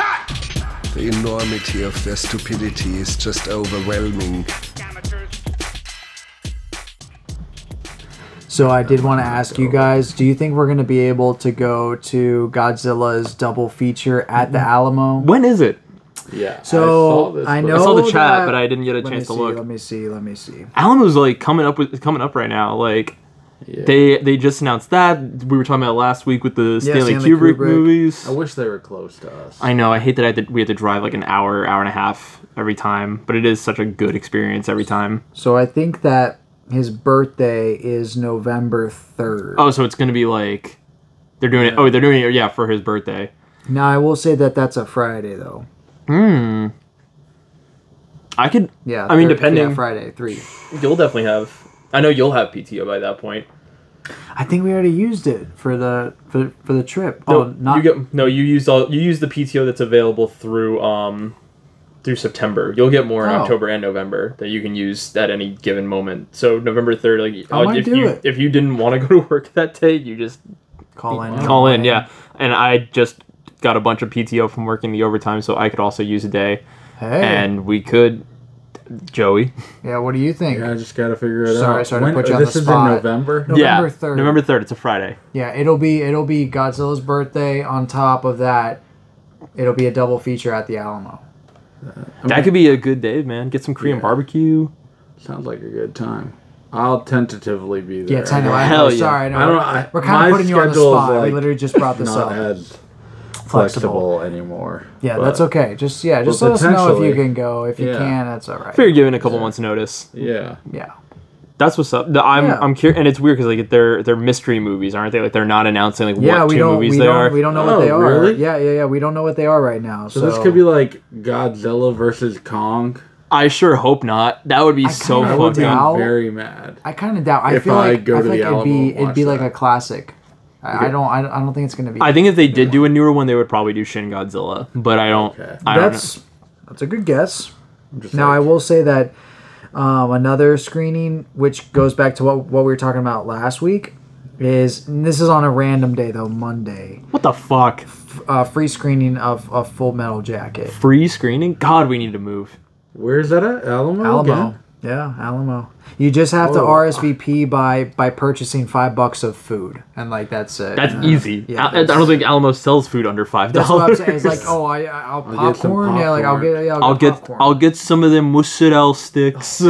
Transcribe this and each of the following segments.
Cut. The enormity of their stupidity is just overwhelming. So I did want to ask you guys: Do you think we're going to be able to go to Godzilla's double feature at the Alamo? When is it? Yeah. So this, I, know I saw the chat, that- but I didn't get a chance me to see, look. Let me see. Let me see. Alamo's like coming up with coming up right now. Like Yeah. they they just announced that we were talking about last week with the Yeah, Stanley, Stanley Kubrick, Kubrick. movies. I wish they were close to us. I know. I hate that I had to, we had to drive like an hour, hour and a half every time, but it is such a good experience every time. So I think that his birthday is November third. Oh, so it's gonna be like they're doing it. Oh, they're doing it. Yeah, for his birthday. Now I will say that that's a Friday though. Hmm. I could. Yeah. I mean, third- depending. yeah, Friday three. You'll definitely have. I know you'll have PTO by that point. I think we already used it for the for, for the trip. oh, No, not you get no. You use all. You use the PTO that's available through um through September. You'll get more in Oh. October and November that you can use at any given moment. So November third, like I if you it. if you didn't want to go to work that day, you just call in. call in. Yeah, and I just got a bunch of PTO from working the overtime, so I could also use a day, Hey. and we could. Joey. yeah. What do you think? Yeah, I just gotta figure it Sorry, out. sorry sorry to put you oh, on this the is spot. in November. No. November yeah, 3rd. November third. It's a Friday. Yeah, it'll be it'll be Godzilla's birthday. On top of that, it'll be a double feature at the Alamo. Uh, that could be a good day, man. Get some Korean Yeah. barbecue. Sounds like a good time. I'll tentatively be there. Yeah, ten. I Hell know. yeah. Sorry, I know. I don't know, I- we're kind of putting you on the schedule is, spot. we literally just brought this Not up. as Flexible. flexible anymore. Yeah, but- that's okay. Just yeah, just But let us know if you can go. If you yeah. can, that's all right. Figure giving a couple months notice. Yeah. Yeah. That's what's up. The, I'm Yeah. I'm curious, and it's weird because like they're they're mystery movies, aren't they? Like they're not announcing like Yeah, what we two don't. movies We they don't. are. We don't know Oh, what they are. really? Yeah, yeah, yeah. We don't know what they are right now. So, So, this could be like Godzilla versus Kong. I sure hope not. That would be so kinda I would be fucking. doubt- very mad. I kind of doubt. I feel I like go I to feel the like it'd be it'd watch be like a classic. I, I don't. I, don't- think it's gonna be. I think if they did do a newer one, they would probably do Shin Godzilla. But I don't. Okay. I don't know. that's that's a good guess. Now like, I will say that um, another screening, which goes back to what what we were talking about last week, is and this is on a random day though, Monday. What the fuck? Uh, free screening of, of Full Metal Jacket. Free screening? God, we need to move. Where's that at? Alamo. Alamo. Again? Yeah, Alamo. You just have to Whoa. RSVP by by purchasing five bucks of food, and like that's it. That's Uh, easy. yeah, I, I don't think Alamo sells food under five That's what I'm dollars. It's like, oh, I, I- I'll I'll get some popcorn. Yeah, like I'll get, yeah, I'll, I'll get popcorn. I'll get some of them mozzarella sticks.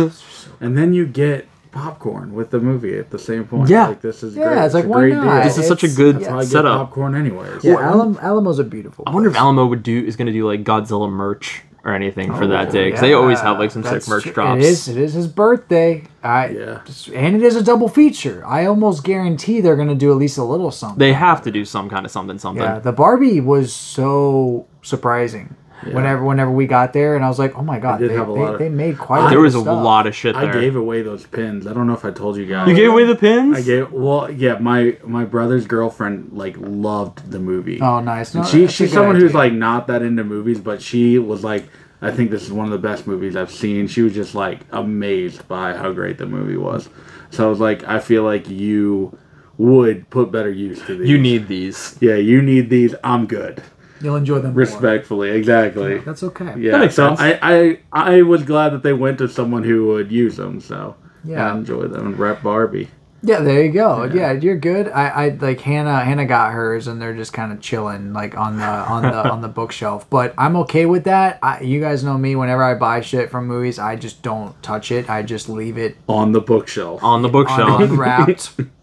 And then you get popcorn with the movie at the same point. Yeah. Like this is Yeah, great. it's like, a why great not? This is such a good yeah. Probably get setup. popcorn anyways. Yeah, Alam- Alamo's a beautiful. I wonder if. Alamo would do is gonna do like Godzilla merch or anything for oh, that day because they always have like some sick Oh, merch true. drops. It is. It is his birthday. I Yeah. and it is a double feature. I almost guarantee they're gonna do at least a little something. They have to do some kind of something something. yeah, the Barbie was so surprising. Whenever whenever we got there, and I was like, oh my god, They they, have a they, lot of- they made quite. a there bit was of a stuff. lot of shit I gave away those pins. I don't know if I told you guys. you gave away the pins? I gave well, yeah. My my brother's girlfriend like loved the movie. Oh, nice. No, she she's good someone who's like not that into movies, but she was like, I think this is one of the best movies I've seen. She was just like amazed by how great the movie was. So I was like, I feel like you would put better use to these. you need these. yeah, you need these. I'm good. You'll enjoy them. more. Respectfully, exactly. That's okay. Yeah, That makes so sense. I, I I was glad that they went to someone who would use them. So Yeah. I enjoy them. And rep Barbie. Yeah, there you go. Yeah, you're good. I, I like Hannah. Hannah got hers, and they're just kind of chilling, like on the on the on the bookshelf. But I'm okay with that. I, you guys know me. Whenever I buy shit from movies, I just don't touch it. I just leave it on the bookshelf. On the bookshelf. un- unwrapped.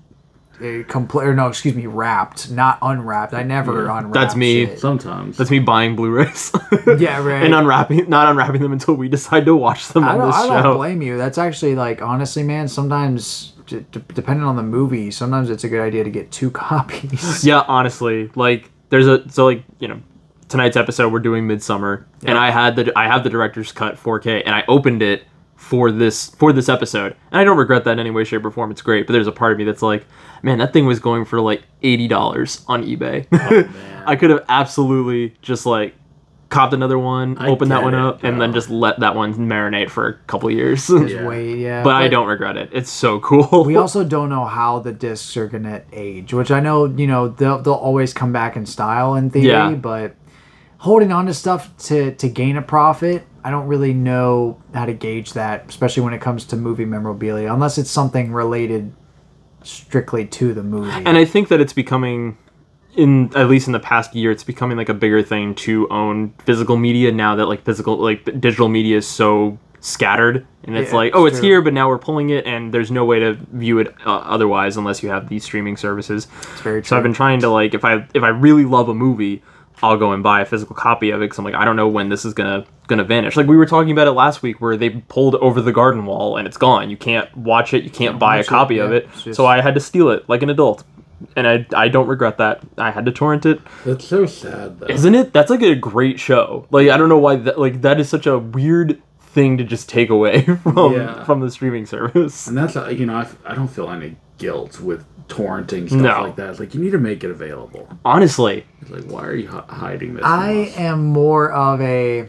uh, complete or no, excuse me, wrapped, not unwrapped. I never unwrap. That's me. shit. Sometimes. That's me buying Blu-rays. Yeah, right. and unwrapping, not unwrapping them until we decide to watch them I on don't, this I show. don't blame you. That's actually like honestly, man. Sometimes, d- d- depending on the movie, sometimes it's a good idea to get two copies. Yeah, honestly, like there's a so like you know, tonight's episode we're doing Midsommar, and I had the I have the director's cut 4K, and I opened it for this for this episode, and I don't regret that in any way, shape, or form. It's great, but there's a part of me that's like, man, that thing was going for like eighty dollars on eBay. Oh, I could have absolutely just like copped another one, I opened that one it, up, and then just let that one marinate for a couple years. Just Yeah. wait, yeah. but I don't regret it. It's so cool. We also don't know how the discs are gonna age, which I know you know they'll they'll always come back in style in theory, Yeah. but holding on to stuff to to gain a profit, I don't really know how to gauge that, especially when it comes to movie memorabilia, unless it's something related strictly to the movie. and I think that it's becoming in at least in the past year it's becoming like a bigger thing to own physical media now that like physical like digital media is so scattered and it's Yeah, like oh it's true. here but now we're pulling it and there's no way to view it uh, otherwise unless you have these streaming services it's very true. so i've been trying to like if i if i really love a movie i'll go and buy a physical copy of it because i'm like i don't know when this is gonna gonna vanish like we were talking about it last week where they pulled over the garden wall and it's gone you can't watch it you can't buy a watch it, copy of yeah, it just- so i had to steal it like an adult and I, I don't regret that. I had to torrent it. That's so sad, though. Isn't it? That's like a great show. Like I don't know why that like that is such a weird thing to just take away from Yeah. from the streaming service. And that's uh, you know I, I don't feel any guilt with torrenting stuff No. like that. It's like you need to make it available. Honestly, It's like why are you hi- hiding this? I am more of a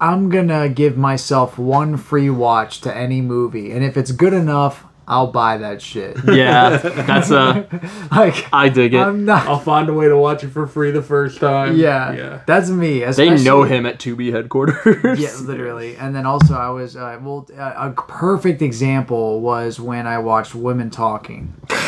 I'm gonna give myself one free watch to any movie, and if it's good enough, I'll buy that shit. yeah, that's a. like I dig it. I'm not. I'll find a way to watch it for free the first time. Yeah, yeah. that's me. They know him at Tubi headquarters. Yeah, literally. And then also, I was uh, well. Uh, a perfect example was when I watched Women Talking.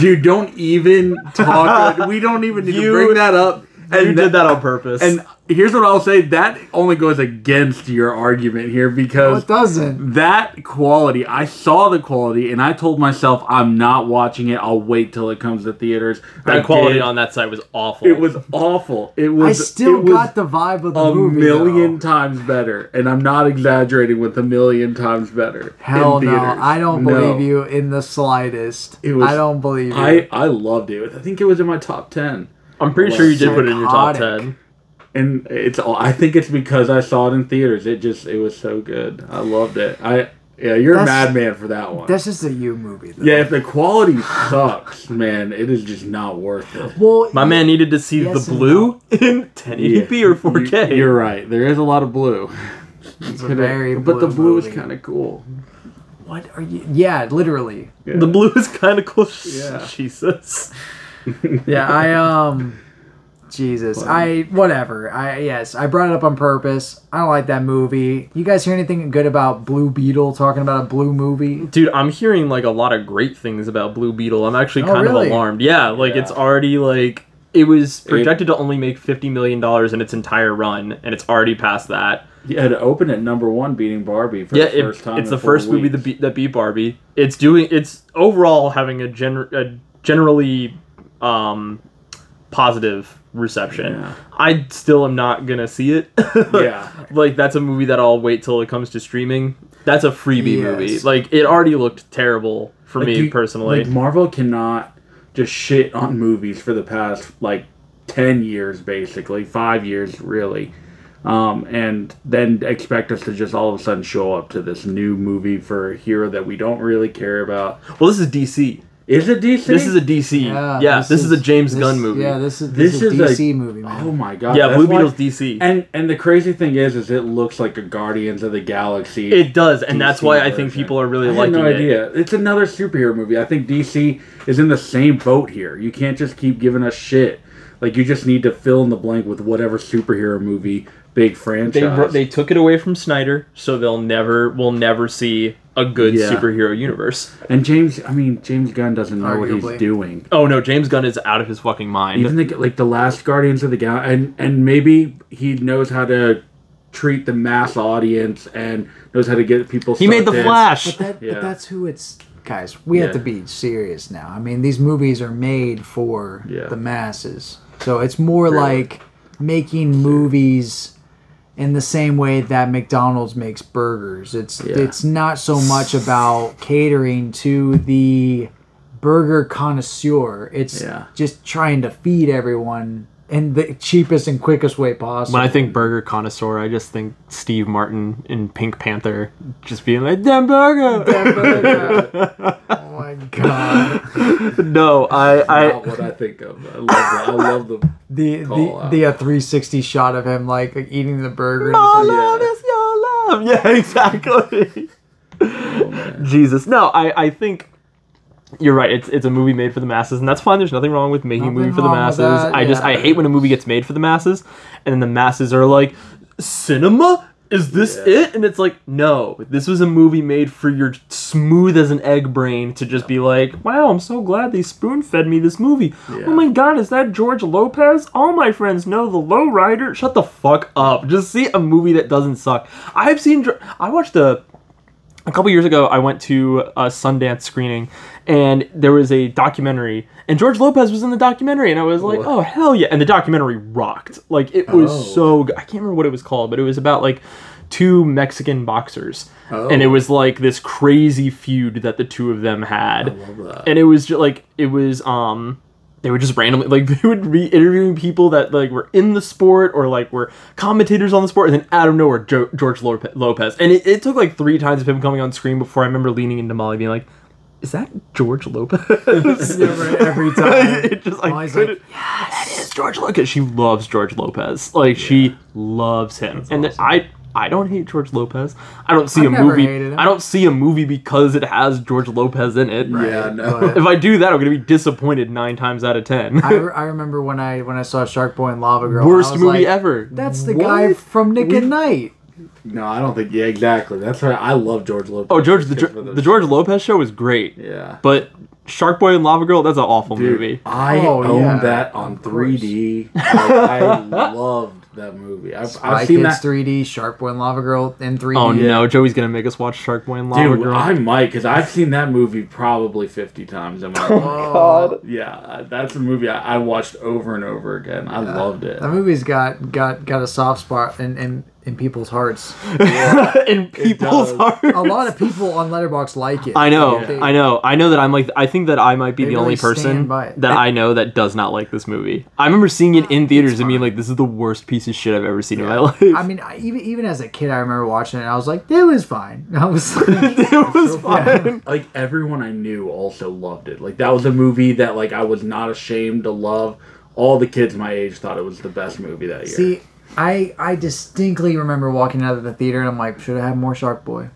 Dude, don't even talk. we don't even need You- to bring that up. You And did that on purpose. And here's what I'll say: that only goes against your argument here No, because it doesn't. that quality, I saw the quality, and I told myself I'm not watching it. I'll wait till it comes to theaters. I that quality did. on that site was awful. it was awful. It was. I still was got the vibe of the a movie. million though. times better, and I'm not exaggerating with a million times better. Hell in no! I don't No. believe you in the slightest. It was- I don't believe you. I I loved it. I think it was in my top ten. I'm pretty sure you did put it in your top ten. and it's all i think it's because i saw it in theaters it just it was so good i loved it i yeah you're a That's- madman for that one That's just a you movie. Though. yeah if the quality sucks man it is just not worth it Well, My man needed to see Yes the and blue in 1080p or 4K. You- you're right there is a lot of blue it's a very but the blue is kind of cool What are you? Yeah, literally. The blue is kind of cool. Yeah. Jesus. Yeah, I um. Jesus, I whatever. I yes, I brought it up on purpose. I don't like that movie. You guys hear anything good about Blue Beetle talking about a blue movie? Dude, I'm hearing like a lot of great things about Blue Beetle. I'm actually Oh, kind really? of alarmed. Yeah, like it's already like it was projected to only make 50 million dollars in its entire run and it's already past that. yeah to open at number one beating barbie for Yeah, the it, first time it's in the four first movie that beat that beat Barbie. It's doing it's overall having a, gen- a generally um positive reception. Yeah. I still am not going to see it. Yeah. like that's a movie that I'll wait till it comes to streaming. That's a freebie Yes. movie. Like it already looked terrible for Like, me you- personally. Like Marvel cannot just shit on movies for the past like ten years, basically five years, really, um, and then expect us to just all of a sudden show up to this new movie for a hero that we don't really care about. well, this is DC. Is it DC? This is a DC. Yeah, this, is, a James this- Gunn movie. Yeah, this is this, This is, is a a- DC movie, man. Oh my god! yeah, that's Blue Beetle's DC. And and the crazy thing is, is it looks like a Guardians of the Galaxy. it does, and that's DC why I think people are really I had liking no it. idea. It's another superhero movie. I think DC is in the same boat here. You can't just keep giving us shit. Like you just need to fill in the blank with whatever superhero movie big franchise. They they took it away from Snyder, so they'll never we'll never see a good Yeah. superhero universe. and James, I mean James Gunn doesn't know what he's doing. Oh no, James Gunn is out of his fucking mind. Even the, like the last Guardians of the Galaxy, and and maybe he knows how to treat the mass audience and knows how to get people. he made the in. Flash. But, that, Yeah. but that's who it's. Guys, we have Yeah. to be serious now. I mean, these movies are made for Yeah. the masses. So it's more Really. like making movies in the same way that McDonald's makes burgers. It's Yeah. it's not so much about catering to the burger connoisseur. It's Yeah. just trying to feed everyone in the cheapest and quickest way possible. When I think burger connoisseur, I just think Steve Martin in Pink Panther, just being like, "Damn burger." oh my god. no, I, I, Not what I think of. I love that. I love the The Call the the uh, 360 shot of him like, like eating the burger. my he's like, love is your love. Yeah, exactly. Jesus, no, I, I think you're right. It's it's a movie made for the masses, and that's fine. There's nothing wrong with making a movie for the masses. that, I just I hate when a movie gets made for the masses, and then the masses are like, cinema. Is this it? And it's like, no, this was a movie made for your smooth as an egg brain to just be like, wow, I'm so glad they spoon fed me this movie. Oh my god, is that George Lopez? All my friends know the lowrider. Shut the fuck up. Just see a movie that doesn't suck. I've seen, I watched a, a couple years ago, I went to a Sundance screening, and there was a documentary, and George Lopez was in the documentary, and I was like, oh hell yeah! And the documentary rocked. Like it was Oh. so good. I can't remember what it was called, but it was about like two Mexican boxers, and it Oh. was like this crazy feud that the two of them had, love that. and it was just like it was um they would just randomly like they would be interviewing people that like were in the sport or like were commentators on the sport and then out of nowhere jo- george lopez and it, it took like three times of him coming on screen before i remember leaning into molly being like is that george lopez? Every time. it just like, couldn't- like, yeah that is george lopez. She loves george lopez. Like she loves him. And i I don't hate George Lopez. I don't see I've a never movie. hated him. I don't see a movie because it has George Lopez in it. yeah, no. If I do that, I'm gonna be disappointed nine times out of ten. I, re- I remember when I when I saw Shark Boy and Lava Girl. I Worst was movie like, ever. That's the guy from Nick We- at Night. No, I don't think. Yeah, exactly. That's right. I love George Lopez. Oh, George, the, Just for Ge- those- the George Lopez show was great, Yeah. but Shark Boy and Lava Girl, that's an awful Dude, movie. I Oh, own yeah, that on 3D. Like, I loved that movie. I've, Spy I've seen Kids that. 3D, Shark Boy and Lava Girl in 3D. Oh Yeah. no, Joey's gonna make us watch Shark Boy and Lava Dude, Girl. I might because I've seen that movie probably 50 times in my oh, life. Oh, Yeah, that's a movie I, I watched over and over again. I loved it. that movie's got got got a soft spot and in, in people's hearts. in people's hearts. A lot of people on Letterboxd like it. I know, They- I know, I know that I'm like. I think that I might be the really only person by it. that I know that does not like this movie. I remember seeing it in theaters and being like, "This is the worst piece of shit I've ever seen in my life." I mean, I, even even as a kid, I remember watching it. and I was like, "It was fine." I was like, it was fine. Like everyone I knew also loved it. Like that was a movie that like I was not ashamed to love. All the kids my age thought it was the best movie that year. "See, I I distinctly remember walking out of the theater and I'm like, should I have had more Shark Boy."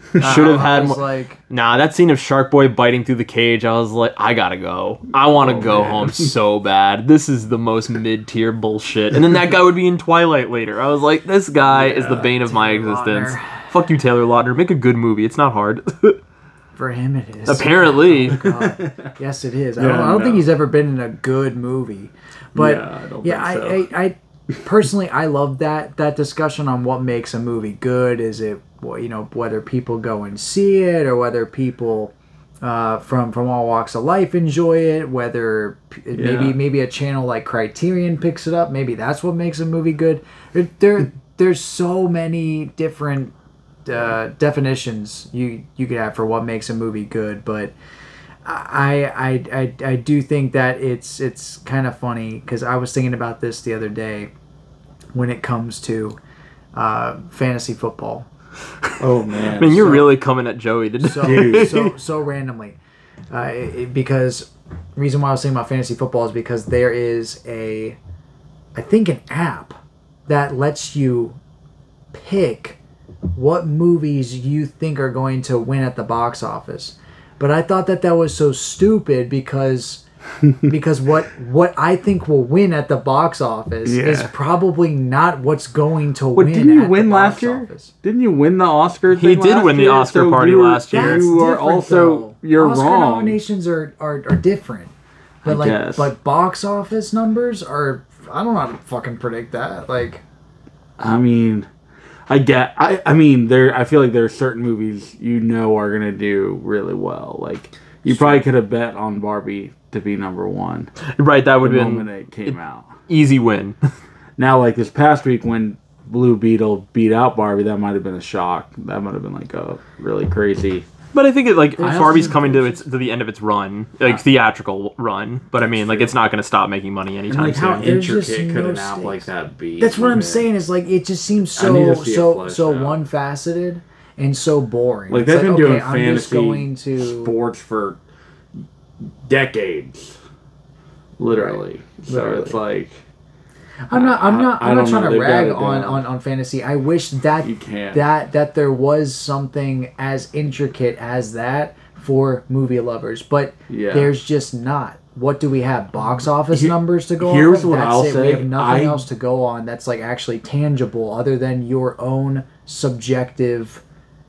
Should have had more. like, Nah, that scene of Shark Boy biting through the cage, I was like, I gotta go. I want to Oh, go man. home so bad. This is the most mid tier bullshit. And then that guy would be in Twilight later. I was like, this guy is the bane of my existence. Lautner. Fuck you, Taylor Lautner. Make a good movie. It's not hard. for him it is. Apparently. Oh, God. Yes, it is. I don't, I don't think he's ever been in a good movie. But Yeah, I don't yeah, think so. I, I, I personally I love that that discussion on what makes a movie good. Is it you know whether people go and see it or whether people uh, from from all walks of life enjoy it. Whether p- maybe maybe a channel like Criterion picks it up. Maybe that's what makes a movie good. There, there there's so many different uh, definitions you you could have for what makes a movie good, but I I, I, I do think that it's it's kind of funny because I was thinking about this the other day when it comes to uh, fantasy football. oh man. I mean, you're really coming at Joey today. So so so randomly, uh, it, it- because reason why I was saying about fantasy football is because there is a, I think an app that lets you pick what movies you think are going to win at the box office. But I thought that that was so stupid because because what what I think will win at the box office is probably not what's going to win. What win. didn't you at win the last box year? office. Didn't you win the Oscar? He thing did last win the year? Oscar So party you were- last year. That's You are also though. you're Oscar wrong. nominations are, are, are different, but I like guess. but box office numbers are I don't know how to fucking predict that. Like I mean, I get. I I mean, there. I feel like there are certain movies you know are gonna do really well. Like you probably could have bet on Barbie to be number one right, that the would have moment been it came out. easy win. Now, like this past week when Blue Beetle beat out Barbie, that might have been a shock. That might have been like a really crazy But I think it like There's Barbie's coming to its to the end of its run, like theatrical run. But I mean, like it's not going to stop making money anytime like how soon. There's just intricate could no an app like that be? That's what I'm Man. saying. Is like it just seems so to see it so so out. one faceted and so boring. Like they've been okay, doing I'm just fantasy going to sports for decades, literally. So Literally. it's like I'm not. I'm not. I I'm not trying know, to they've rag on, on on fantasy. I wish that You can't. that that there was something as intricate as that for movie lovers, but Yeah. there's just not. What do we have? Box office numbers to go here's off what That's I'll it. say. We have nothing I- else to go on that's like actually tangible other than your own subjective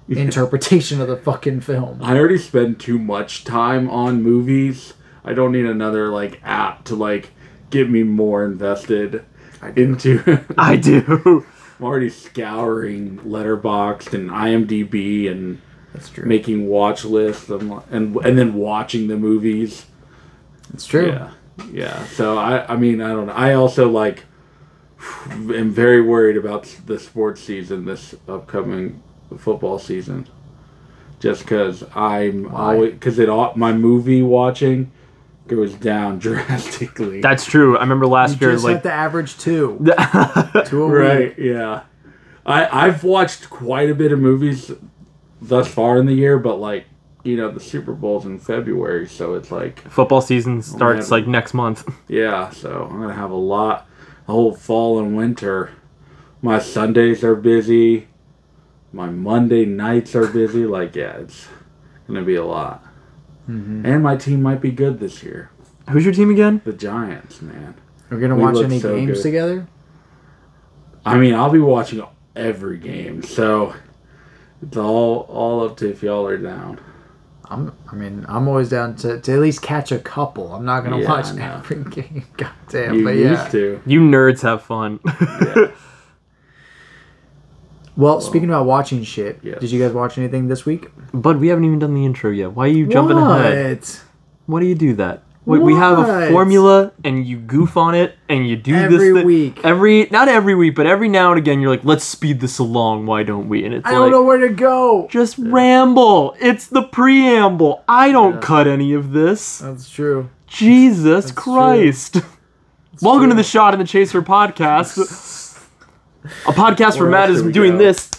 interpretation of the fucking film. I already spend too much time on movies. I don't need another like app to like get me more invested into. I do. I'm already scouring Letterboxd and IMDb and That's true. making watch lists and and and then watching the movies. it's true. Yeah, yeah. So I, I mean, I don't know. I also like am very worried about the sports season this upcoming football season, just because I'm Why? always because it all my movie watching goes down drastically. That's true. I remember last You year, just like have to average two. two a right. week. Yeah, I I've watched quite a bit of movies thus far in the year, but like. You know the Super Bowl's in February, so it's like football season starts man. like next month. Yeah, so I'm gonna have a lot, the whole fall and winter. My Sundays are busy. My Monday nights are busy. Like, yeah, it's gonna be a lot. Mm-hmm. And my team might be good this year. Who's your team again? The Giants, man. We're gonna We watch any so games good. together. I mean, I'll be watching every game, so it's all all up to if y'all are down. I'm. I mean, I'm always down to, to at least catch a couple. I'm not gonna Yeah, watch I every game. God damn. You but used yeah. to. You nerds have fun. Yeah. Well, speaking about watching shit, Yes. did you guys watch anything this week? but we haven't even done the intro yet. Why are you jumping ahead? What? Why do you do that? We, we have a What? formula, and you goof on it, and you do Every this thi- week. Every not every week, but every now and again, you're like, "Let's speed this along." Why don't we? And it's I like, don't know where to go. just ramble. It's the preamble. I don't cut any of this. That's true. Jesus true. Christ. Welcome true. to the Shot in the Chaser podcast. A podcast where Where Matt is doing go? this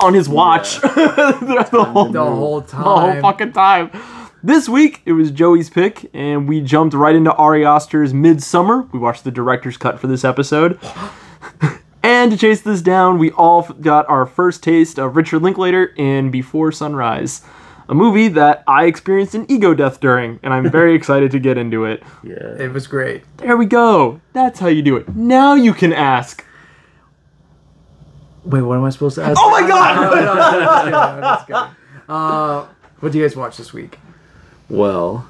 on his watch the, whole, The whole the whole fucking time. This week it was Joey's pick, and we jumped right into Ari Aster's Midsommar. We watched the director's cut for this episode. and to chase this down, we all got our first taste of Richard Linklater in Before Sunrise, a movie that I experienced an ego death during, and I'm very excited to get into it. Yeah. It was great. There we go. That's how you do it. Now you can ask. Wait, what am I supposed to ask? Oh my god! That's good. Uh, what do you guys watch this week? Well,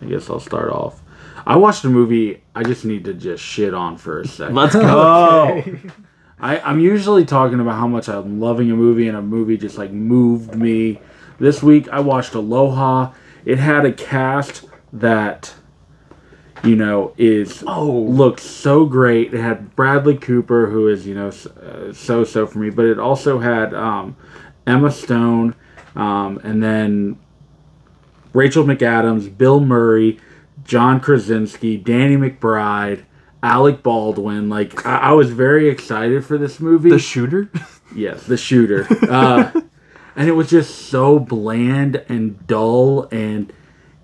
I guess I'll start off. I watched a movie I just need to just shit on for a second. Let's go. I, I'm usually talking about how much I'm loving a movie and a movie just like moved me. This week I watched Aloha. It had a cast that you know is Oh. looked so great. It had Bradley Cooper, who is you know so so for me, but it also had um, Emma Stone, um, and then Rachel McAdams, Bill Murray, John Krasinski, Danny McBride, Alec Baldwin. Like I, I was very excited for this movie. The shooter? Yes, the shooter. Uh, and it was just so bland and dull, and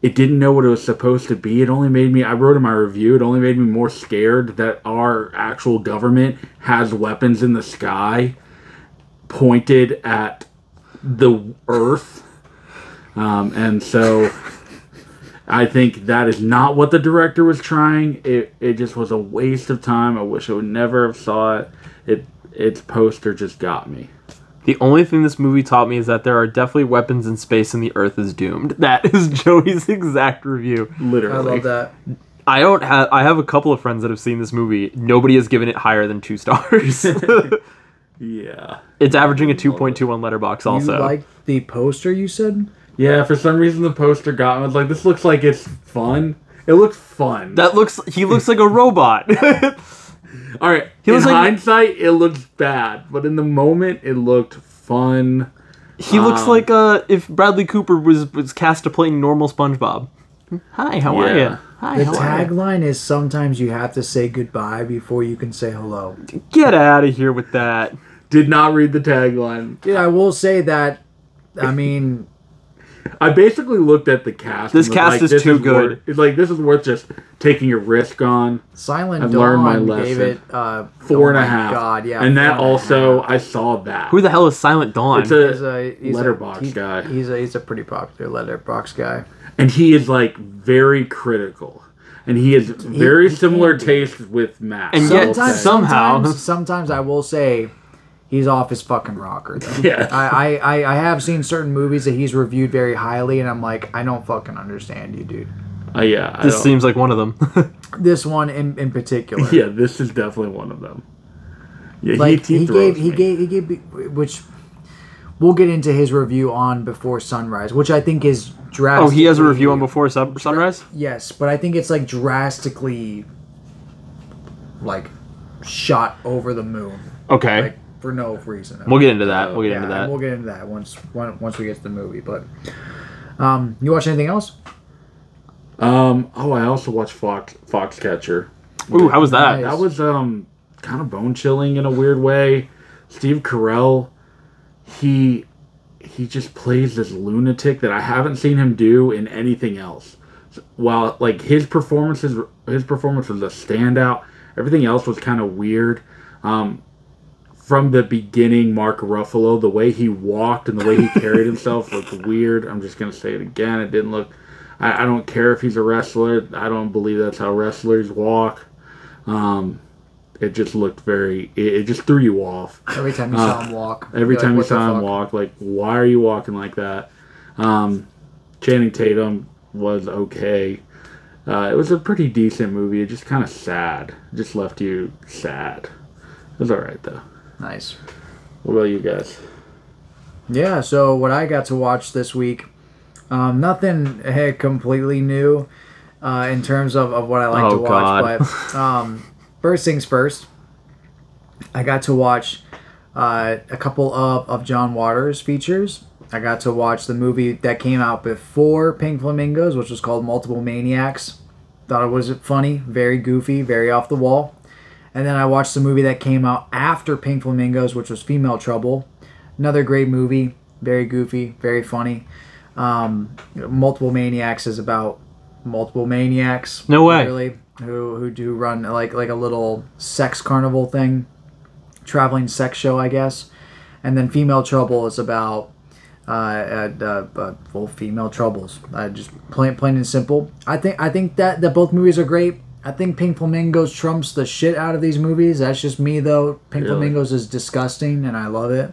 it didn't know what it was supposed to be. It only made me, I wrote in my review, it only made me more scared that our actual government has weapons in the sky pointed at the earth. Um, and so I think that is not what the director was trying. It, it just was a waste of time. I wish I would never have saw it. It its poster just got me. The only thing this movie taught me is that there are definitely weapons in space and the Earth is doomed. That is Joey's exact review. Literally. I love that. I don't have. I have a couple of friends that have seen this movie. Nobody has given it higher than two stars. Yeah. it's averaging a two point two on Letterboxd. Also, You like the poster you said? Yeah, for some reason the poster got me. I was like, this looks like it's fun. It looks fun. that looks. He looks like a robot. All right. He in looks like- hindsight, it looks bad, but in the moment, it looked fun. He looks Um, like uh if Bradley Cooper was was cast to play normal SpongeBob. Hi, how are you? Hi, The how are you? tagline is sometimes you have to say goodbye before you can say hello. Get out of here with that. Did not read the tagline. Yeah, I will say that. I mean, I basically looked at the cast. This was cast like, is this too worth- good. it's like this is worth just taking a risk on. Silent I've Dawn learned my gave lesson. it uh, Four oh and a. God, yeah, and that and also half. I saw that. Who the hell is Silent Dawn? It's a- He's a he's Letterboxd a, he- guy. He's a he's a pretty popular Letterboxd guy. and he is like very critical, and he has very he similar can be. taste with Matt. And I yet Sometimes. Somehow. sometimes, sometimes I will say he's off his fucking rocker. Though. Yeah. I, I, I, I have seen certain movies that he's reviewed very highly, and I'm like, I don't fucking understand you, dude. Uh, yeah, I this don't- seems like one of them. This one in, in particular. Yeah, this is definitely one of them. Yeah, like he, throws gave he me. gave he gave which we'll get into his review on before sunrise which i think is drastic oh, he has a review on before Sub- Sunrise. yes but i think it's like drastically like shot over the moon Okay, like for no reason we'll get into that. We'll get yeah, into that. we'll get into that once once once we get to the movie but um you watch anything else Um. Oh, I also watched Fox Foxcatcher. Ooh, how was that? Nice. That was um kind of bone chilling in a weird way. Steve Carell, he he just plays this lunatic that I haven't seen him do in anything else. While like his performances, his performance was a standout. Everything else was kind of weird. Um, from the beginning, Mark Ruffalo, the way he walked and the way he carried himself looked weird. I'm just gonna say it again. It didn't look. I, I don't care if he's a wrestler. I don't believe that's how wrestlers walk. Um, it just looked very. It, it just threw you off. every time you saw him walk Uh, Every you're like, time you saw him fuck?" walk, like, why are you walking like that? Um, Channing Tatum was okay. Uh, it was a pretty decent movie. It just kind of sad. It just left you sad. It was alright though. Nice What about you guys? Yeah, so what I got to watch this week, um, nothing eh, completely new uh, in terms of, of what I like Oh, to watch, God. but um, first things first, I got to watch uh, a couple of, of John Waters features. I got to watch the movie that came out before Pink Flamingos, which was called Multiple Maniacs. Thought it was funny, very goofy, very off the wall. And then I watched the movie that came out after Pink Flamingos, which was Female Trouble. Another great movie, very goofy, very funny. Um, Multiple Maniacs is about multiple maniacs. No way. Really, who who do run like like a little sex carnival thing, traveling sex show, I guess. And then Female Trouble is about uh, uh, uh, uh, well, female troubles. Uh, just plain, plain and simple. I think I think that that both movies are great. I think Pink Flamingos trumps the shit out of these movies. That's just me though. Pink Really? Flamingos is disgusting, and I love it.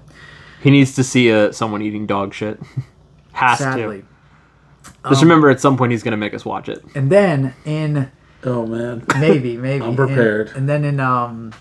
He needs to see uh, someone eating dog shit. Has Sadly. to. Just remember, at some point, he's gonna make us watch it. And then in Oh man. maybe maybe I'm prepared. And, and then in um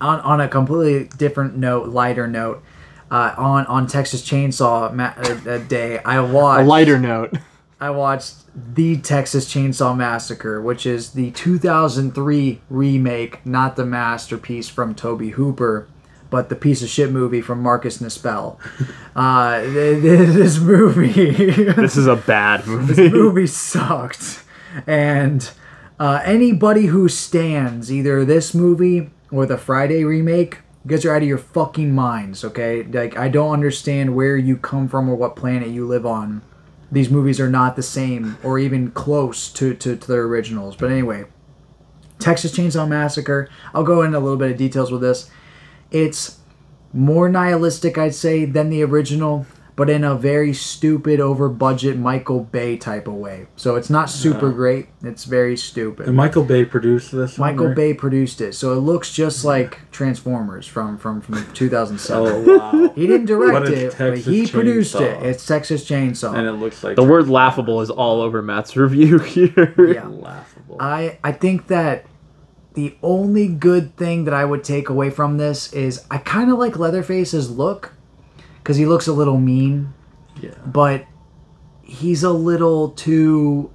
on on a completely different note, lighter note, uh, on on Texas Chainsaw ma- uh, uh, Day, I watched A lighter note. I watched the Texas Chainsaw Massacre, which is the 2003 remake, not the masterpiece from Tobe Hooper, but the piece of shit movie from Marcus Nispel. Uh, th- th- this movie. This is a bad movie. this movie. sucked. And uh, anybody who stands either this movie or the Friday remake, gets you guys are out of your fucking minds, okay? Like, I don't understand where you come from or what planet you live on. These movies are not the same or even close to, to, to their originals. But anyway, Texas Chainsaw Massacre. I'll go into a little bit of details with this. It's more nihilistic, I'd say, than the original, but in a very stupid, over budget Michael Bay type of way. So it's not super great. It's very stupid. And Michael Bay produced this. one, Michael right? Bay produced it, so it looks just like Transformers from from from 2007. Oh wow. He didn't direct What a it, but Texas he produced it. It's Texas Chainsaw. and it looks like the word laughable is all over Matt's review here. yeah. laughable. I I think that the only good thing that I would take away from this is I kind of like Leatherface's look because he looks a little mean, yeah. but he's a little too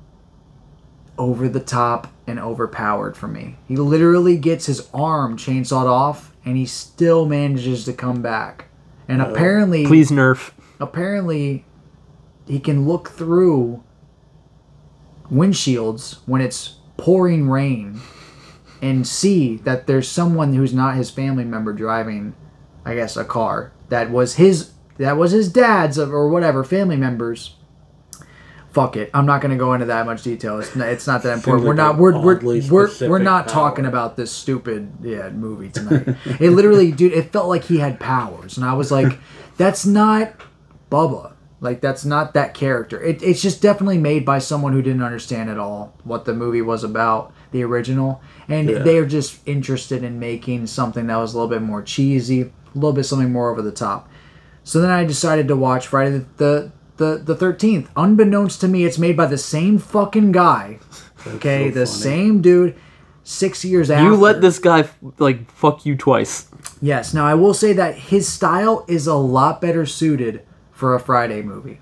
over the top and overpowered for me. He literally gets his arm chainsawed off and he still manages to come back. And uh, apparently Please nerf. apparently he can look through windshields when it's pouring rain and see that there's someone who's not his family member driving I guess a car that was his that was his dad's or whatever family members. Fuck it. I'm not going to go into that much detail. It's not, it's not that important. We're not we're we're, we're, we're not power. talking about this stupid yeah movie tonight. It literally dude it felt like he had powers and i was like that's not bubba. Like that's not that character. It, it's just definitely made by someone who didn't understand at all what the movie was about the original. And Yeah. they're just interested in making something that was a little bit more cheesy a little bit something more over the top so then I decided to watch Friday the the the thirteenth. Unbeknownst to me, it's made by the same fucking guy. Okay, so the funny. same dude. Six years after. You let this guy like fuck you twice. Yes. Now I will say that his style is a lot better suited for a Friday movie,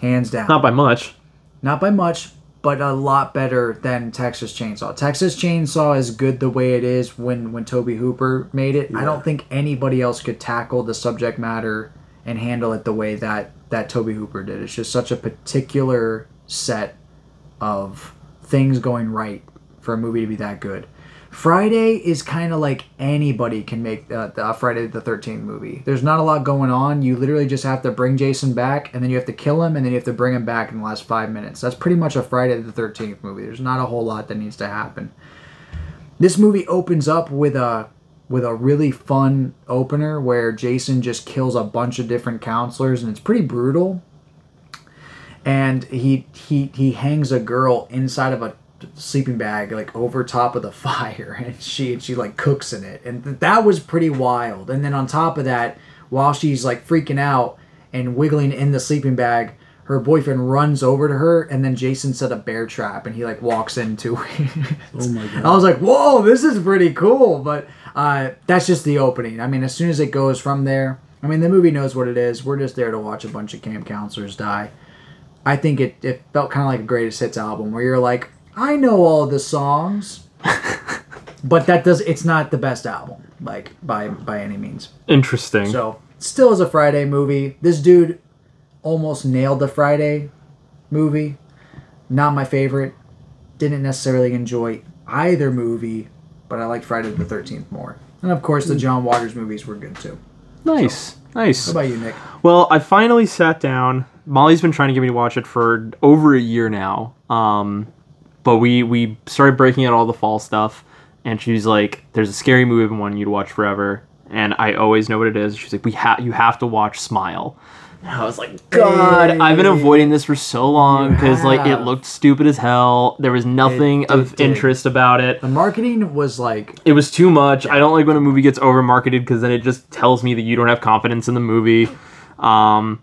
hands down. Not by much. Not by much, but a lot better than Texas Chainsaw. Texas Chainsaw is good the way it is when when Tobe Hooper made it. I don't think anybody else could tackle the subject matter and handle it the way that that Toby Hooper did. It's just such a particular set of things going right for a movie to be that good. Friday is kind of like anybody can make uh, the uh, Friday the 13th movie. There's not a lot going on. You literally just have to bring Jason back, and then you have to kill him, and then you have to bring him back in the last five minutes. That's pretty much a Friday the 13th movie. There's not a whole lot that needs to happen. This movie opens up with a with a really fun opener where Jason just kills a bunch of different counselors, and it's pretty brutal and he he he hangs a girl inside of a sleeping bag like over top of the fire and she she like cooks in it and th- that was pretty wild and then on top of that while she's like freaking out and wiggling in the sleeping bag her boyfriend runs over to her and then jason set a bear trap and he like walks into it Oh my god. I was like, whoa, this is pretty cool. But uh, that's just the opening. I mean, as soon as it goes from there, I mean, the movie knows what it is. We're just there to watch a bunch of camp counselors die. I think it, it felt kind of like a greatest hits album where you're like, I know all the songs, but that does it's not the best album like by by any means. Interesting. So still is a Friday movie. This dude almost nailed the Friday movie. Not my favorite. Didn't necessarily enjoy either movie, but I liked Friday the Thirteenth more. And of course, the John Waters movies were good too. nice. Nice. How about you, Nick? Well, I finally sat down. Molly's been trying to get me to watch it for over a year now. Um, but we we started breaking out all the fall stuff, and she's like, "There's a scary movie I've been wanting you to watch forever." And I always know what it is. She's like, "We have you have to watch Smile." And I was like, "God, I've been avoiding this for so long because like it looked stupid as hell. There was nothing it of did. interest about it." The marketing was like it was too much. I don't like when a movie gets over marketed because then it just tells me that you don't have confidence in the movie. Um,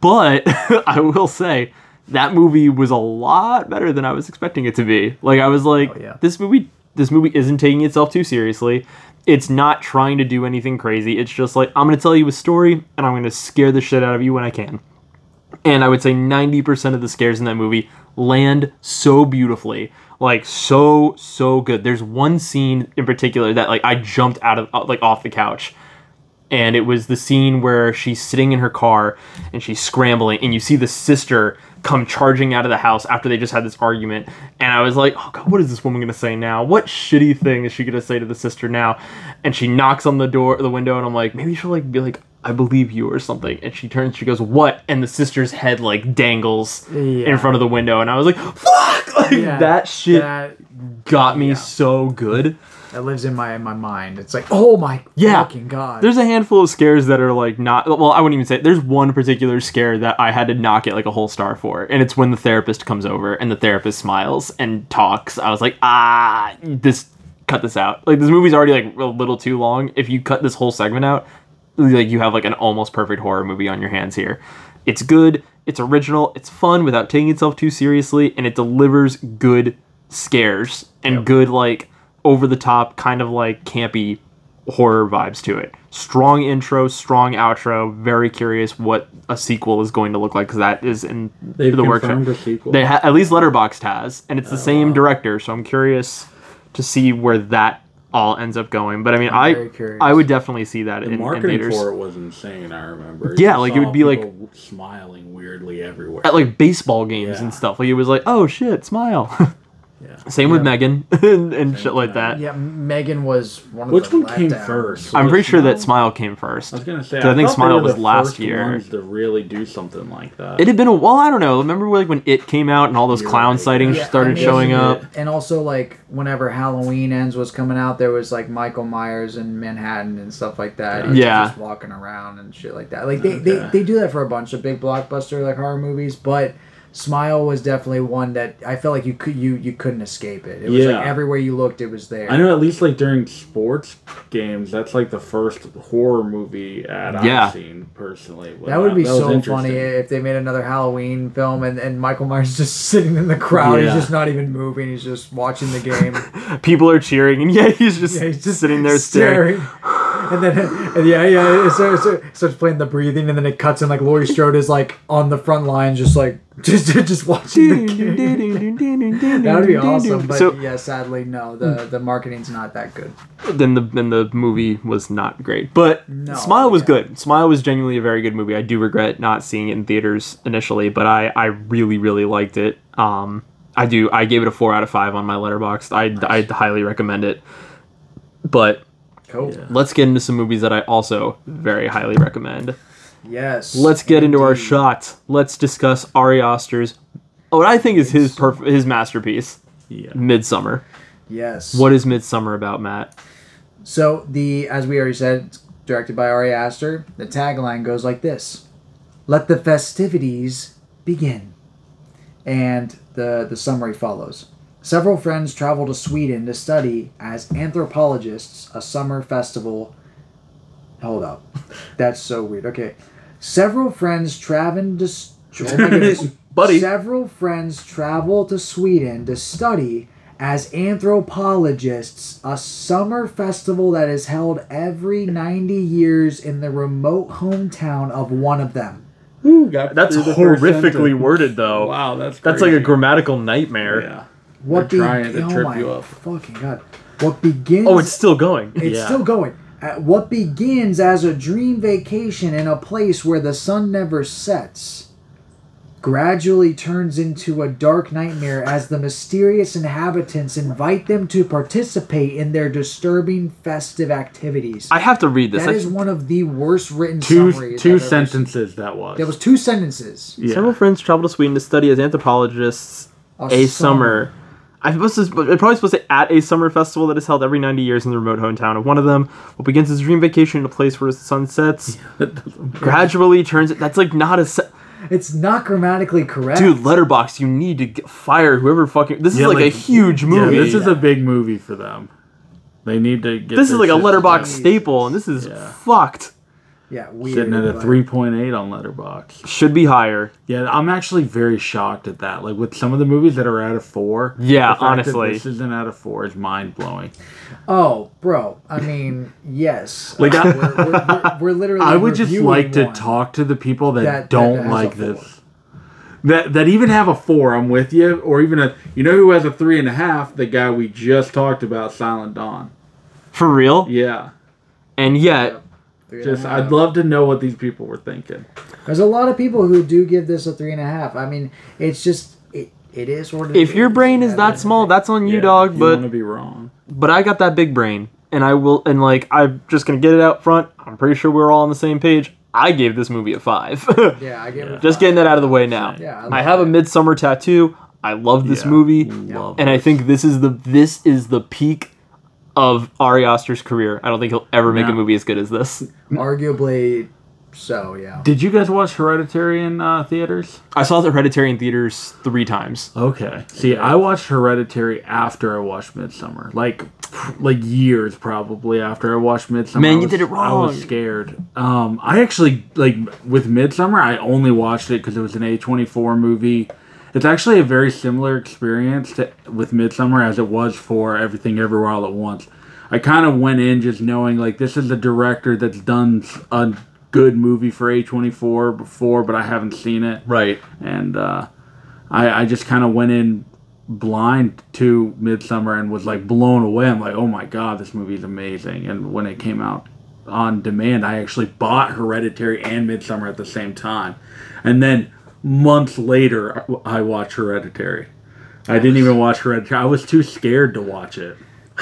but I will say that movie was a lot better than I was expecting it to be. Like I was like, Oh, yeah. this movie, this movie isn't taking itself too seriously. It's not trying to do anything crazy. It's just like I'm gonna tell you a story and I'm gonna scare the shit out of you when I can. And I would say 90% of the scares in that movie land so beautifully. Like so so good. There's one scene in particular that like I jumped out of like off the couch. And it was the scene where she's sitting in her car and she's scrambling and you see the sister come charging out of the house after they just had this argument. And I was like, "Oh god, what is this woman going to say now? What shitty thing is she going to say to the sister now?" And she knocks on the door the window and I'm like, "Maybe she'll like be like I believe you or something. And she turns, she goes, What? And the sister's head like dangles in front of the window. And I was like, Fuck! Like yeah, that shit that, got me yeah. so good. That lives in my in my mind. It's like, oh my Yeah. fucking god. There's a handful of scares that are like not, well, I wouldn't even say, there's one particular scare that I had to knock it like a whole star for. And it's when the therapist comes over and the therapist smiles and talks. I was like, ah, this, cut this out. Like this movie's already like a little too long. If you cut this whole segment out, like you have like an almost perfect horror movie on your hands here. It's good, it's original, it's fun without taking itself too seriously, and it delivers good scares and good like over the top kind of like campy horror vibes to it. Strong intro, strong outro. Very curious what a sequel is going to look like because that is in They've the workshop. confirmed a sequel. They ha- at least Letterboxd has, and it's the oh, same director. So I'm curious to see where that all ends up going. But I mean, I'm I. I would definitely see that The in, in marketing theaters. for it was insane. I remember. Yeah, You like, it would be, like- smiling weirdly everywhere. At like baseball games Yeah. and stuff. Like it was like, oh shit, smile. yeah. Same with Megan and, and shit like that. Yeah, Megan was one of the Which the one came letdowns. first? I'm pretty sure that Smile? Smile came first. I was gonna say. 'Cause I think thought they Smile were was the last first year. ones to really do something like that. It had been a well, I don't know. Remember like when it came out and all those You're clown right. sightings Yeah, started I mean- showing up. And also, like, whenever Halloween Ends was coming out, there was like Michael Myers in Manhattan and stuff like that. He's Yeah. just walking around and shit like that. Like they, they, Okay. they do that for a bunch of big blockbuster like horror movies, but Smile was definitely one that I felt like you could you you couldn't escape it. It was Yeah. like everywhere you looked, it was there. I know at least like during sports games, that's like the first horror movie ad Yeah. I've seen personally. That would be was so funny if they made another Halloween film and, and Michael Myers is just sitting in the crowd. He's just not even moving. He's just watching the game. People are cheering and yeah, he's just, Yeah, he's just sitting there staring. And then, and yeah, yeah, it starts, it starts playing the breathing, and then it cuts in like Laurie Strode is like on the front line, just like just just watching the game. That would be awesome, but So yeah, sadly, no. The the marketing's not that good. then the then the movie was not great, but No, Smile was yeah. good. Smile was genuinely a very good movie. I do regret not seeing it in theaters initially, but I I really really liked it. Um, I do. I gave it a four out of five on my letterboxd. I I highly recommend it. But Cool. let's get into some movies that I also very highly recommend. Yes. Let's get into our shots. Let's discuss Ari Aster's what I think is his perf- his masterpiece, Yeah. Midsommar. Yes. What is Midsommar about, Matt? So the as we already said, it's directed by Ari Aster. The tagline goes like this: "Let the festivities begin." And the the summary follows. Several friends travel to Sweden to study as anthropologists a summer festival. Hold up, that's so weird. Okay, several friends travel to. s- Oh my goodness. Buddy. Several friends travel to Sweden to study as anthropologists a summer festival that is held every 90 years in the remote hometown of one of them. That's through the horrifically worded, though. Wow, that's That's like a grammatical nightmare. Yeah. What They're trying to oh trip my you up. Fucking god! What begins? Oh, it's still going. It's Yeah. still going. Uh, what begins as a dream vacation in a place where the sun never sets gradually turns into a dark nightmare as the mysterious inhabitants invite them to participate in their disturbing festive activities. I have to read this. That I- is one of the worst written Two summaries. two I've ever seen. sentences that was. There was two sentences. yeah. Several friends travel to Sweden to study as anthropologists A a, summer. summer. I'm supposed to. I'm probably supposed to say at a summer festival that is held every 90 years in the remote hometown of one of them. What begins as a dream vacation in a place where the sun sets, gradually turns. it. That's like not a. Se- It's not grammatically correct. Dude, Letterboxd, you need to get, fire whoever fucking. This is Yeah, like, a like- huge Yeah, movie. this is a big movie for them. They need to get. this is their like a Letterboxd together. staple, and this is Yeah. fucked. Yeah, weird. Sitting at a but- three point eight on Letterboxd. Should be higher. Yeah, I'm actually very shocked at that. Like with some of the movies that are out of four. Yeah, the fact that honestly. this isn't out of four is mind blowing. Oh, bro. I mean, yes. Like, Uh, we're, we're, we're, we're literally. I would just like to talk to the people that, That- that don't has a like this. That that even have a four, I'm with you, or even a you know who has a three and a half? The guy we just talked about, Silent Dawn. For real? Yeah, And yet, Three and a just. I'd love to know what these people were thinking. There's a lot of people who do give this a three and a half. I mean, it's just it, it is what it if your brain is that small, that's on you, Yeah, dog. You But want to be wrong. but I got that big brain, and I will, and like I'm just gonna get it out front. I'm pretty sure we're all on the same page. I gave this movie a five. Yeah, I give it. a just five. getting that out of the way now. Yeah, I I, love have a it. midsommar tattoo. I love this Yeah, movie, love and I think this is the this is the peak of Ari Aster's career. I don't think he'll ever make No. a movie as good as this. Arguably, so yeah. Did you guys watch Hereditary in uh, theaters? I saw the Hereditary in theaters three times. Okay. See, I watched Hereditary after I watched Midsommar, like like years probably after I watched Midsommar. Man, I you was- did it wrong. I was scared. Um, I actually like with Midsommar. I only watched it because it was an A twenty four movie. It's actually a very similar experience to, with Midsommar as it was for Everything Everywhere All at Once. I kind of went in just knowing like this is a director that's done a good movie for A twenty four before, but I haven't seen it Right. and uh, I, I just kind of went in blind to Midsommar and was like blown away. I'm like, oh my god, this movie is amazing. And when it came out on demand, I actually bought Hereditary and Midsommar at the same time. And then months later, I watched Hereditary. I didn't even watch Hereditary. I was too scared to watch it.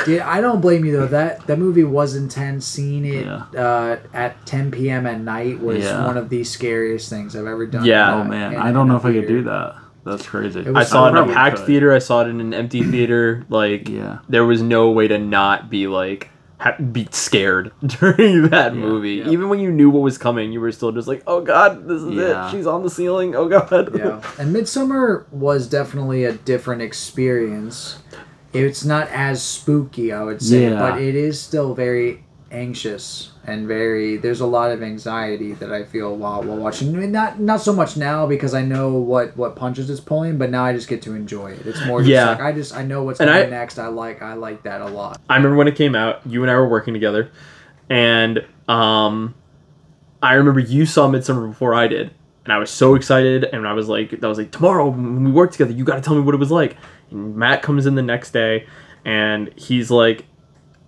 Dude, I don't blame you though. That that movie was intense. Seeing it Yeah. uh, at 10 p.m. at night was Yeah. one of the scariest things I've ever done. Yeah. Oh man, in I don't know if I could do that. That's crazy. I saw it in a packed could. theater. I saw it in an empty theater. Like, Yeah. there was no way to not be like ha- be scared during that movie. yeah. Even when you knew what was coming, you were still just like, "Oh God, this is Yeah. it. She's on the ceiling. Oh God." Yeah, and Midsommar was definitely a different experience. It's not as spooky, I would say, Yeah. but it is still very anxious and very. There's a lot of anxiety that I feel while while watching. I mean, not not so much now because I know what what punches it's pulling, but now I just get to enjoy it. It's more just Yeah. like I just I know what's And coming I- next. I like I like that a lot. I remember when it came out. You and I were working together, and um, I remember you saw Midsommar before I did, and I was so excited. And I was like, "I was like, tomorrow when we work together, you got to tell me what it was like." And Matt comes in the next day, and he's like,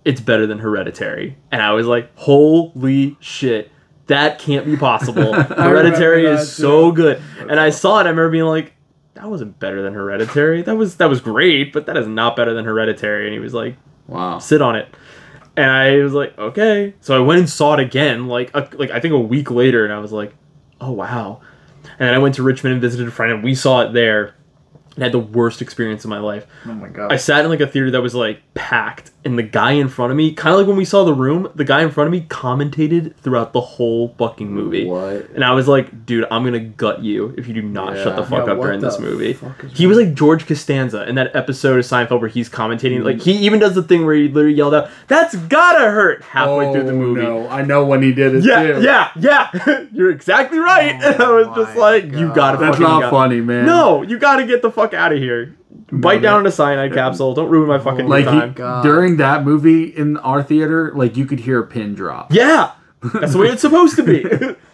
"It's better than Hereditary," and I was like, "Holy shit!" That can't be possible. Hereditary is so good. And I saw it, I remember being like, that wasn't better than Hereditary. That was that was great, but that is not better than Hereditary. And he was like, Wow. sit on it. And I was like, okay. So I went and saw it again, like a, like I think a week later, and I was like, oh wow. And then I went to Richmond and visited a friend, and we saw it there. And had the worst experience of my life. Oh my god! I sat in like a theater that was like packed, and the guy in front of me, kind of like when we saw the room, the guy in front of me commentated throughout the whole fucking movie. What? And I was like, dude, I'm gonna gut you if you do not shut the fuck Yeah, up during this movie. He was like George Costanza in that episode of Seinfeld where he's commentating. Like mm. he even does the thing where he literally yelled out, "That's gotta hurt!" halfway through the oh, movie. Oh, No, I know when he did it Yeah, too. yeah, yeah. You're exactly right. Oh and I was just like, you gotta That's not go- funny, man. No, you gotta get the fuck out of here. Bite down on a cyanide capsule. Don't ruin my fucking Like time. he, during that movie in our theater, like you could hear a pin drop. yeah, that's the way it's supposed to be.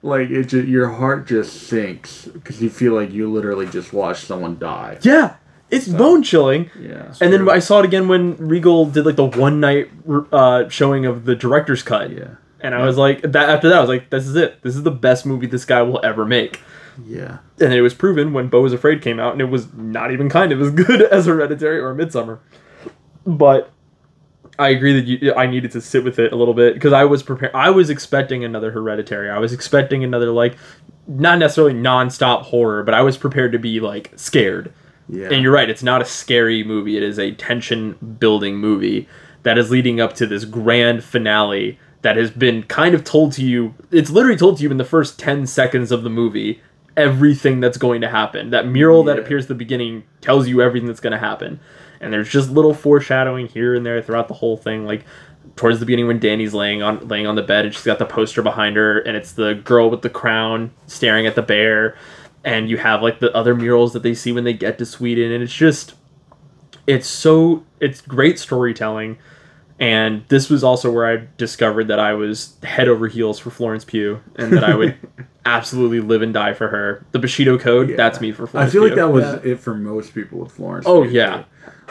Like it, just, your heart just sinks because you feel like you literally just watched someone die. yeah, it's bone chilling. Yeah. And then I saw it again when Regal did like the one night uh, showing of the director's cut. Yeah. And I was like, that after that, I was like, this is it. This is the best movie this guy will ever make. Yeah. And it was proven when Beau was Afraid came out, and it was not even kind of as good as Hereditary or Midsommar. But I agree that you, I needed to sit with it a little bit because I was prepared. I was expecting another Hereditary. I was expecting another like, not necessarily nonstop horror, but I was prepared to be like scared. Yeah. And you're right, it's not a scary movie. It is a tension building movie that is leading up to this grand finale that has been kind of told to you. It's literally told to you in the first 10 seconds of the movie everything that's going to happen. That mural that appears at the beginning tells you everything that's going to happen. And there's just little foreshadowing here and there throughout the whole thing like towards the beginning when Danny's laying on laying on the bed and she's got the poster behind her and it's the girl with the crown staring at the bear and you have like the other murals that they see when they get to Sweden and it's just it's so it's great storytelling and this was also where I discovered that I was head over heels for Florence Pugh and that I would absolutely live and die for her. The Bushido Code, that's me for Florence I Florence feel like Pugh. that was it for most people with Florence. Oh, Pugh, yeah.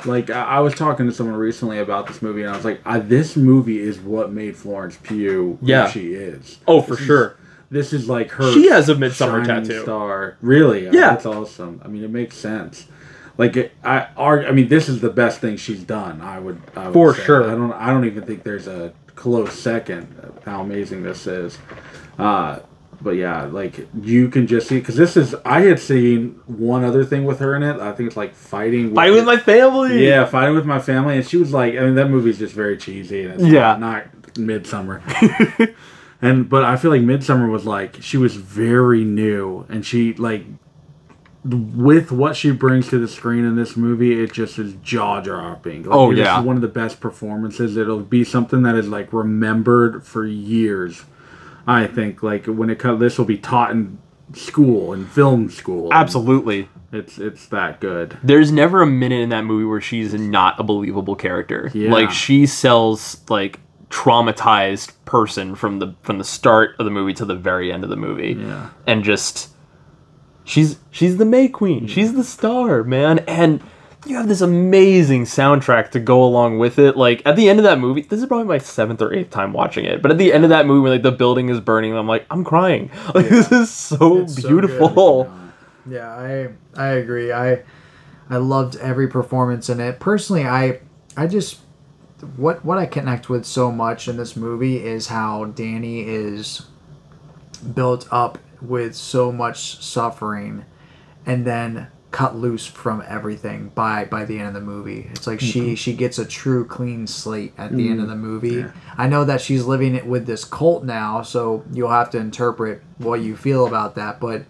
too. Like I, I was talking to someone recently about this movie, and I was like, I, "This movie is what made Florence Pugh who Yeah. she is." Oh, for This is- sure. This is like her. She has a Midsommar shining tattoo. Star, really? Yeah. that's awesome. I mean, it makes sense. Like I, arg- I mean, this is the best thing she's done. I would, I would For say. sure. I don't, I don't even think there's a close second. How amazing this is. Uh, but yeah, like you can just see because this is. I had seen one other thing with her in it. I think it's like fighting. Fighting with my family. Yeah, fighting with my family, and she was like, I mean, that movie's just very cheesy, and it's Yeah. not, not Midsommar. and but I feel like Midsommar was like she was very new, and she like with what she brings to the screen in this movie, it just is jaw dropping. Like, Oh, yeah. one of the best performances. It'll be something that is like remembered for years. I think like when it comes, this will be taught in school in film school. Absolutely. it's it's that good. There's never a minute in that movie where she's not a believable character. Yeah. Like she sells like traumatized person from the from the start of the movie to the very end of the movie. Yeah. And just she's she's the May Queen. She's the star, man. And you have this amazing soundtrack to go along with it. Like at the end of that movie, this is probably my seventh or eighth time watching it. But at the end of that movie, when like the building is burning, I'm like, I'm crying. Like this is so It's so beautiful. Yeah, I I agree. I I loved every performance in it. Personally, I I just what what I connect with so much in this movie is how Danny is built up with so much suffering and then cut loose from everything by by the end of the movie. It's like she mm-hmm. she gets a true clean slate at the end of the mm-hmm. movie. I know that she's living it with this cult now, so you'll have to interpret what you feel about that, but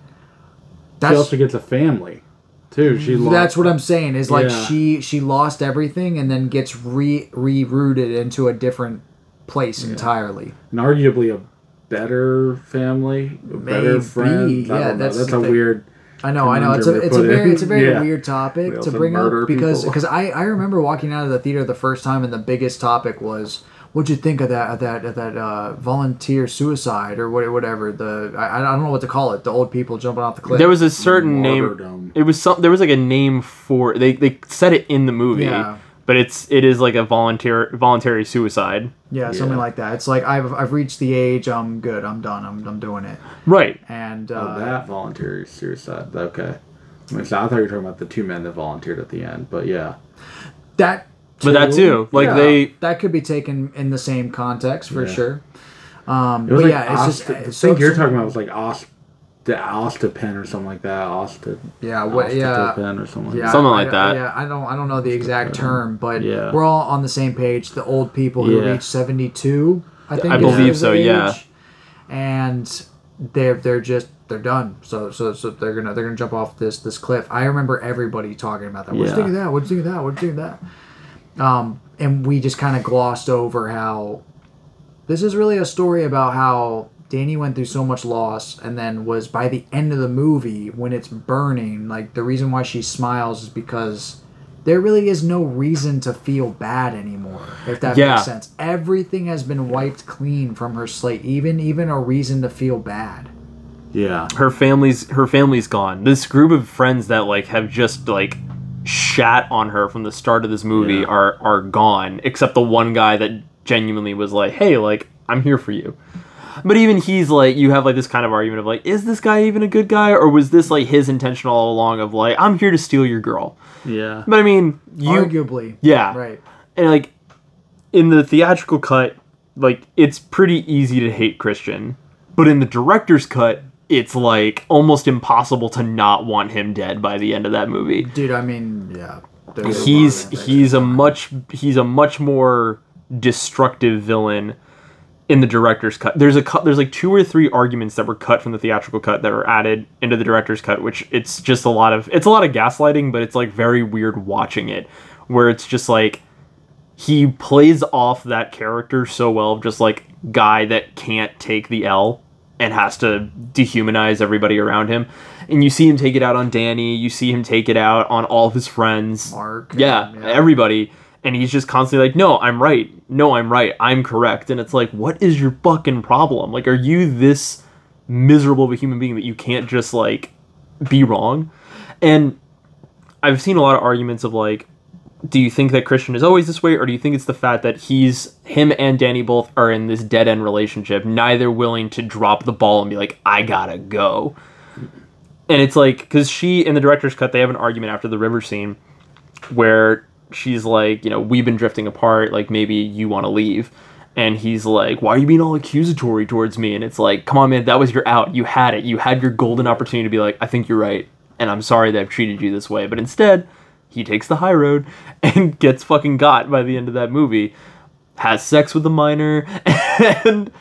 She also gets a family, too. She mm, lost, that's what I'm saying is like Yeah. she she lost everything and then gets re rerouted into a different place entirely. and arguably a better family, a better Maybe, friend. Yeah, don't that's that's a thing. weird. I know, I know. It's a it's a very in. it's a very Yeah. weird topic to bring up because because I I remember walking out of the theater the first time and the biggest topic was what'd you think of that of that of that uh, volunteer suicide or what whatever the I, I don't know what to call it the old people jumping off the cliff. There was a certain name. It was some. There was like a name for. They they said it in the movie. Yeah. But it's it is like a volunteer voluntary suicide. yeah, something like that. It's like I've I've reached the age. I'm good. I'm done. I'm I'm doing it. Right. And Oh, uh, that voluntary suicide. Okay. I, mean, so I thought you were talking about the two men that volunteered at the end, but yeah. that But that too, like Yeah, they that could be taken in the same context for Yeah. sure. Um, It was but like yeah, it's Ost- just the so- thing you're talking about was like Ost, the Ostapen or something like that. Osta, Yeah, what? Yeah, Ostatopen or something. yeah, like Something like I- that. Yeah, I don't, I don't know the exact term, but Yeah. we're all on the same page. The old people who Yeah. reach seventy-two, I think. I believe so, the yeah. And they're they're just they're done. So so so they're gonna they're gonna jump off this this cliff. I remember everybody talking about that. What'd you Yeah. think of that? What'd you think of that? What'd you think of that? Um, and we just kind of glossed over how this is really a story about how Danny went through so much loss and then was by the end of the movie when it's burning, like the reason why she smiles is because there really is no reason to feel bad anymore, if that Yeah. makes sense. Everything has been wiped clean from her slate, even even a reason to feel bad. Yeah. her family's her family's gone. This group of friends that like have just like shat on her from the start of this movie Yeah. are are gone, except the one guy that genuinely was like, "Hey, like I'm here for you." But even he's like, you have like this kind of argument of like, is this guy even a good guy, or was this like his intention all along of like, I'm here to steal your girl? Yeah. But I mean, you Arguably. yeah, Right. and like in the theatrical cut like it's pretty easy to hate christian but in the director's cut it's like almost impossible to not want him dead by the end of that movie Dude, I mean, yeah. there's a he's he's a much he's a much more destructive villain in the director's cut. There's a cut there's like two or three arguments that were cut from the theatrical cut that were added into the director's cut, which it's just a lot of it's a lot of gaslighting, but it's like very weird watching it where it's just like he plays off that character so well of just like guy that can't take the L and has to dehumanize everybody around him. And you see him take it out on Danny, you see him take it out on all of his friends. Mark, Yeah, yeah. everybody. And he's just constantly like, No, I'm right. No, I'm right. I'm correct. And it's like, what is your fucking problem? Like, are you this miserable of a human being that you can't just like be wrong? And I've seen a lot of arguments of like, do you think that Christian is always this way, or do you think it's the fact that he's him and Danny both are in this dead end relationship, neither willing to drop the ball and be like, I gotta go. And it's like, because she in the director's cut, they have an argument after the river scene where she's like, you know, we've been drifting apart, like maybe you want to leave. And he's like, why are you being all accusatory towards me? And it's like, come on, man, that was your out. You had it. You had your golden opportunity to be like, I think you're right. And I'm sorry that I've treated you this way. But instead, he takes the high road and gets fucking got by the end of that movie. Has sex with a minor and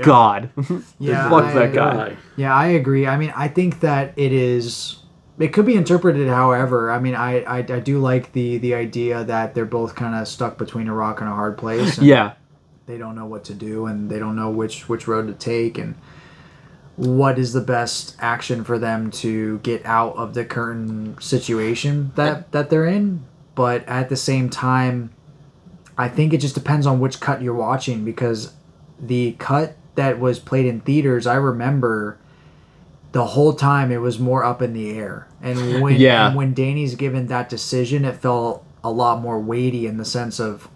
God. Yeah, Fuck I- that guy. Guy. Yeah, I agree. I mean, I think that it is. It could be interpreted however. I mean, I I, I do like the the idea that they're both kind of stuck between a rock and a hard place. And Yeah. They don't know what to do, and they don't know which which road to take, and what is the best action for them to get out of the current situation that that they're in. But at the same time, I think it just depends on which cut you're watching because the cut that was played in theaters, I remember the whole time it was more up in the air. And when Yeah. and when Danny's given that decision, it felt a lot more weighty in the sense of,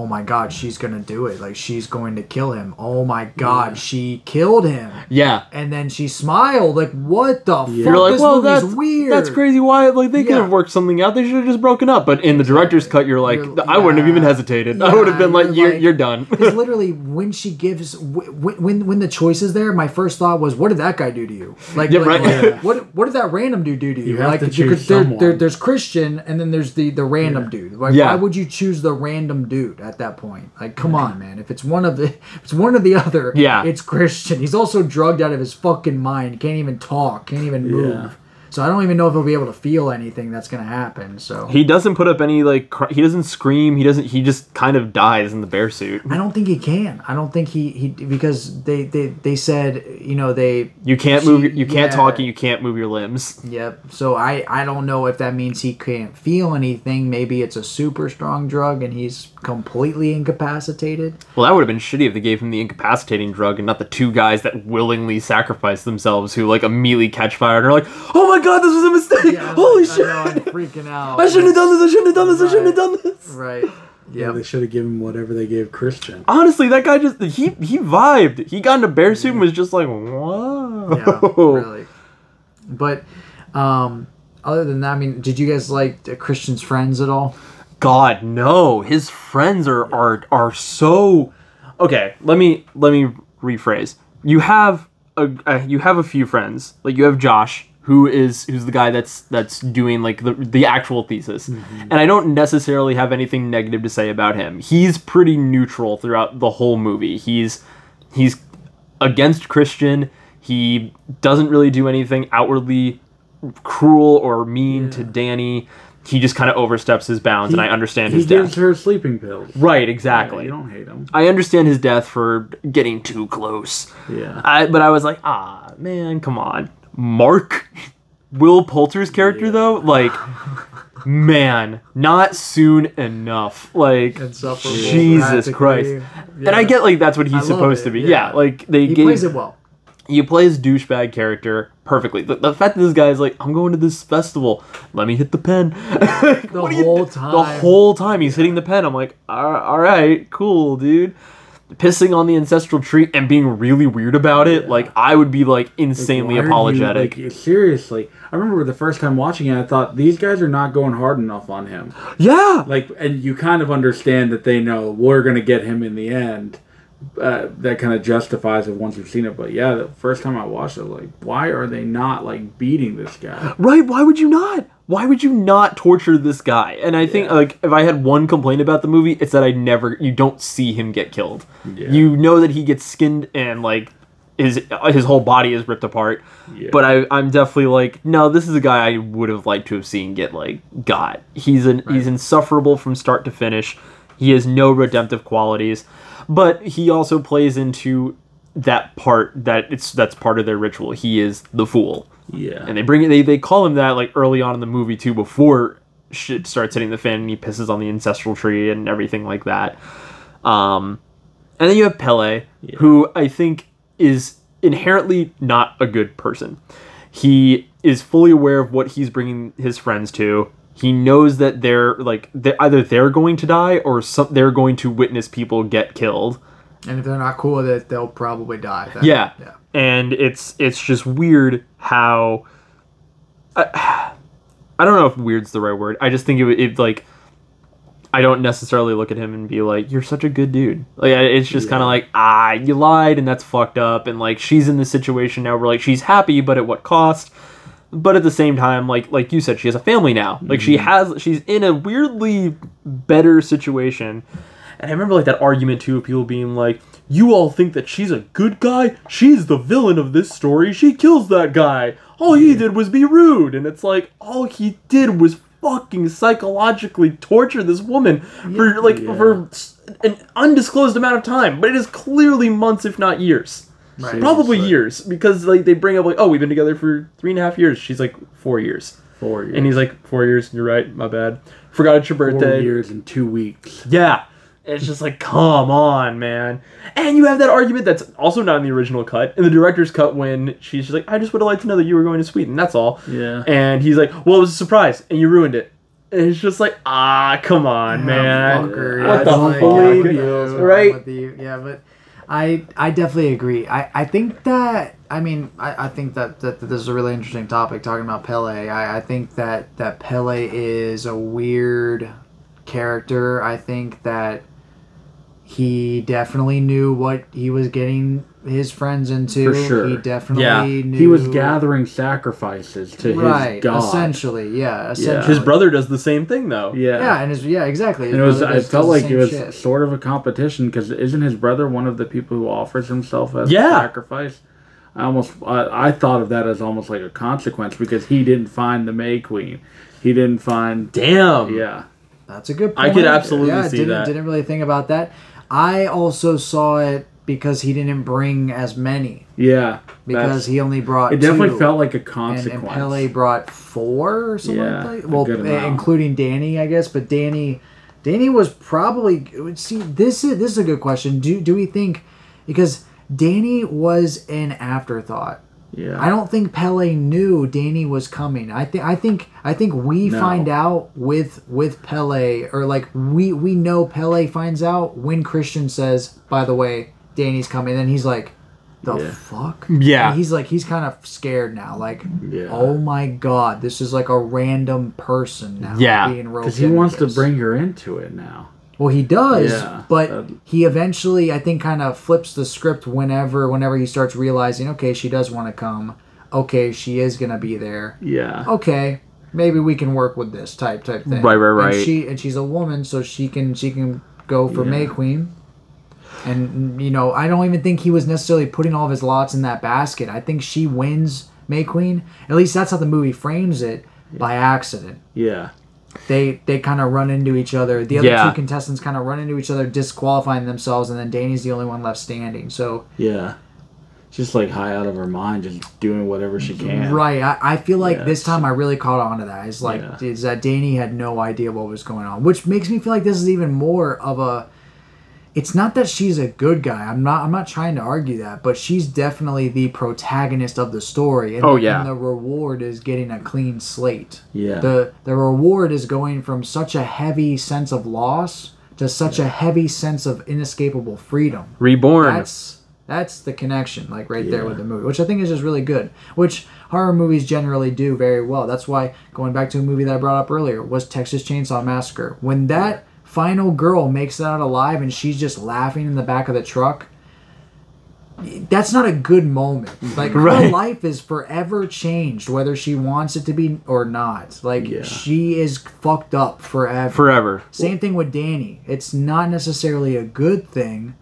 oh my god, she's gonna do it. Like she's going to kill him. Oh my god, she killed him. Yeah. And then she smiled. Like what the fuck? You're like, this well, movie's that's weird. That's crazy. Why? Like they could Yeah. have worked something out. They should have just broken up. But in the director's cut, you're like, You're- I wouldn't have even yeah. hesitated. I would have been like, you're you're like- you're done. Because literally, when she gives, when, when when the choice is there, my first thought was, "What did that guy do to you? Like, Yeah, like, right. like, what what did that random dude do to you? You have like, to choose there, there, there's Christian, and then there's the the random dude. Like, Yeah. why would you choose the random dude at that point? Like, come on, man. If it's one of the, if it's one or the other. Yeah. it's Christian. He's also drugged out of his fucking mind. Can't even talk. Can't even move. Yeah. So I don't even know if he'll be able to feel anything that's gonna happen. So he doesn't put up any like. Cr- he doesn't scream. He doesn't. He just kind of dies in the bear suit. I don't think he can. I don't think he he because they they they said you know they You can't move. your- You can't yeah. talk. and You can't move your limbs. Yep. So I I don't know if that means he can't feel anything. Maybe it's a super strong drug and he's completely incapacitated. Well, that would have been shitty if they gave him the incapacitating drug and not the two guys that willingly sacrifice themselves who like immediately catch fire and are like, "Oh my god, this was a mistake! Holy I shit! know, I'm freaking out. I shouldn't have done this! I shouldn't have done this! I shouldn't have done this!" Right. Yeah, Yep. they should have given him whatever they gave Christian. Honestly, that guy just he he vibed. He got into a bear suit and was just like, whoa. Yeah. really. But um other than that, I mean, did you guys like Christian's friends at all? God, no. His friends are are are so Okay, let me let me rephrase. You have a uh, you have a few friends. Like you have Josh who is who's the guy that's that's doing like the the actual thesis. And I don't necessarily have anything negative to say about him. He's pretty neutral throughout the whole movie. He's he's against Christian. He doesn't really do anything outwardly cruel or mean to Danny. He just kind of oversteps his bounds, and I understand he his gives her sleeping pills. Right, Yeah, exactly. you don't hate him. I understand his death for getting too close. Yeah. I, but I was like, ah, man, come on. Mark, Will Poulter's character, though, like, man, not soon enough. Like, Jesus practically. Christ. And I get, like, that's what he's supposed it, to be. yeah. Yeah, like, they He gave. plays it well. You play his douchebag character perfectly. The, the fact that this guy's like, I'm going to this festival. Let me hit the pen. The What are you- whole The time. whole time he's hitting the pen. I'm like, all all right, cool, dude. Pissing on the ancestral tree and being really weird about it. Like, I would be like insanely Why are you, apologetic. like, seriously, I remember the first time watching it, I thought these guys are not going hard enough on him. yeah. Like, and you kind of understand that they know we're gonna get him in the end. Uh, that kind of justifies it once you've seen it. But yeah, the first time I watched it, like, why are they not like beating this guy? Right? Why would you not? Why would you not torture this guy? And I think like if I had one complaint about the movie, it's that I never you don't see him get killed. Yeah. You know that he gets skinned and like his his whole body is ripped apart. Yeah. But I I'm definitely like no, this is a guy I would have liked to have seen get like got. He's an he's insufferable from start to finish. He has no redemptive qualities, but he also plays into that part that it's that's part of their ritual. He is the fool. Yeah. And they bring it. They, they call him that like early on in the movie too, before shit starts hitting the fan and he pisses on the ancestral tree and everything like that. Um, and then you have Pelle, who I think is inherently not a good person. He is fully aware of what he's bringing his friends to. He knows that they're like they're, either they're going to die or some, they're going to witness people get killed. And if they're not cool with it, they'll probably die. That- Yeah. Yeah. And it's it's just weird how I, I don't know if weird's the right word. I just think it, it like I don't necessarily look at him and be like, "You're such a good dude." Like it's just kind of like, ah, you lied, and that's fucked up. And like she's in this situation now where like she's happy, but at what cost? But at the same time, like like you said, she has a family now. Like she has, she's in a weirdly better situation. And I remember like that argument too of people being like, "You all think that she's a good guy? She's the villain of this story. She kills that guy. All he did was be rude." And it's like all he did was fucking psychologically torture this woman for like for an undisclosed amount of time, but it is clearly months, if not years. Right. Probably years because like they bring up like, "Oh, we've been together for three and a half years." She's like, four years," Four years. and he's like, four years. You're right. My bad. Forgot it's your birthday. four birthday." years and two weeks. Yeah. It's just like, come on, man. And you have that argument that's also not in the original cut. In the director's cut, when she's just like, I just would have liked to know that you were going to Sweden. That's all. Yeah. And he's like, well, it was a surprise, and you ruined it. And it's just like, ah, come on, man. Fucker, What the like, fuck? yeah, what the hell's wrong Right? you? Yeah, but I I definitely agree. I, I think that I mean I, I think that, that, that this is a really interesting topic talking about Pelle. I, I think that that Pelle is a weird character. I think that he definitely knew what he was getting his friends into. For sure. He definitely Yeah. knew He was gathering sacrifices to right, his god. essentially, yeah, essentially. His brother does the same thing, though. Yeah. Yeah, and his yeah, exactly. His And it was. brother I felt like it was shit. sort of a competition because isn't his brother one of the people who offers himself as Yeah. a sacrifice? I almost. I, I thought of that as almost like a consequence because he didn't find the May Queen. He didn't find. Damn. Yeah. That's a good point. I point. could absolutely yeah, see didn't, that. Didn't really think about that. I also saw it because he didn't bring as many Yeah. because he only brought. It definitely two. felt like a consequence. and Pelle brought four or something Yeah, like that. Well, eh, including Danny, I guess. But Danny, Danny was probably see. This is this is a good question. Do do we think because Danny was an afterthought. Yeah. I don't think Pelle knew Danny was coming. I think I think I think we No. find out with with Pelle or like we we know Pelle finds out when Christian says, "By the way, Danny's coming." Then he's like, "The Yeah. fuck?" Yeah. And he's like he's kind of scared now. Like, Yeah. "Oh my god, this is like a random person now." Yeah. being roped Because he wants to bring her into it now. Well, he does, Yeah, but that- he eventually, I think, kind of flips the script whenever, whenever he starts realizing, okay, she does want to come. Okay, she is gonna be there. Yeah. Okay, maybe we can work with this type type thing. Right, right, right. And she and she's a woman, so she can she can go for Yeah. May Queen. And you know, I don't even think he was necessarily putting all of his lots in that basket. I think she wins May Queen. At least that's how the movie frames it by accident Yeah. They they kind of run into each other. The other Yeah. two contestants kind of run into each other, disqualifying themselves, and then Danny's the only one left standing. So Yeah. Just like high out of her mind, just doing whatever she can. right, I, I feel like Yeah, this time I really caught on to that. It's like Yeah. is that Danny had no idea what was going on, which makes me feel like this is even more of a. It's not that she's a good guy. I'm not. I'm not trying to argue that, but she's definitely the protagonist of the story. And Oh, the, yeah. And the reward is getting a clean slate. Yeah. the the reward is going from such a heavy sense of loss to such a heavy sense of inescapable freedom. Reborn. That's that's the connection, like right there with the movie, which I think is just really good. Which horror movies generally do very well. That's why going back to a movie that I brought up earlier was Texas Chainsaw Massacre. When that final girl makes it out alive and she's just laughing in the back of the truck. That's not a good moment. Mm-hmm. Like her life is forever changed, whether she wants it to be or not. Like Yeah. she is fucked up forever. Forever. Same thing with Danny. It's not necessarily a good thing.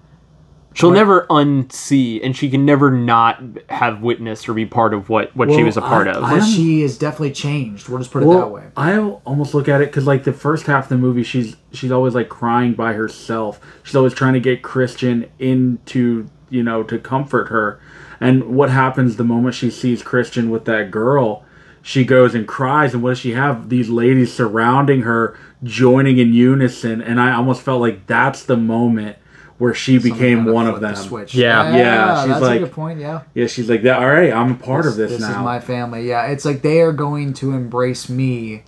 She'll never unsee, and she can never not have witnessed or be part of what, what she was a part I- of. I- But she is definitely changed. We'll just put it that way. I almost look at it because like the first half of the movie, she's she's always like crying by herself. She's always trying to get Christian into you know to comfort her. And what happens the moment she sees Christian with that girl? She goes and cries, and what does she have? These ladies surrounding her, joining in unison, and I almost felt like that's the moment where she became one of flip the them. Switch. Yeah. Yeah, she's that's like- a good point. Yeah, Yeah, she's like that. All right, I'm a part of this, this now. This is my family. Yeah, it's like they are going to embrace me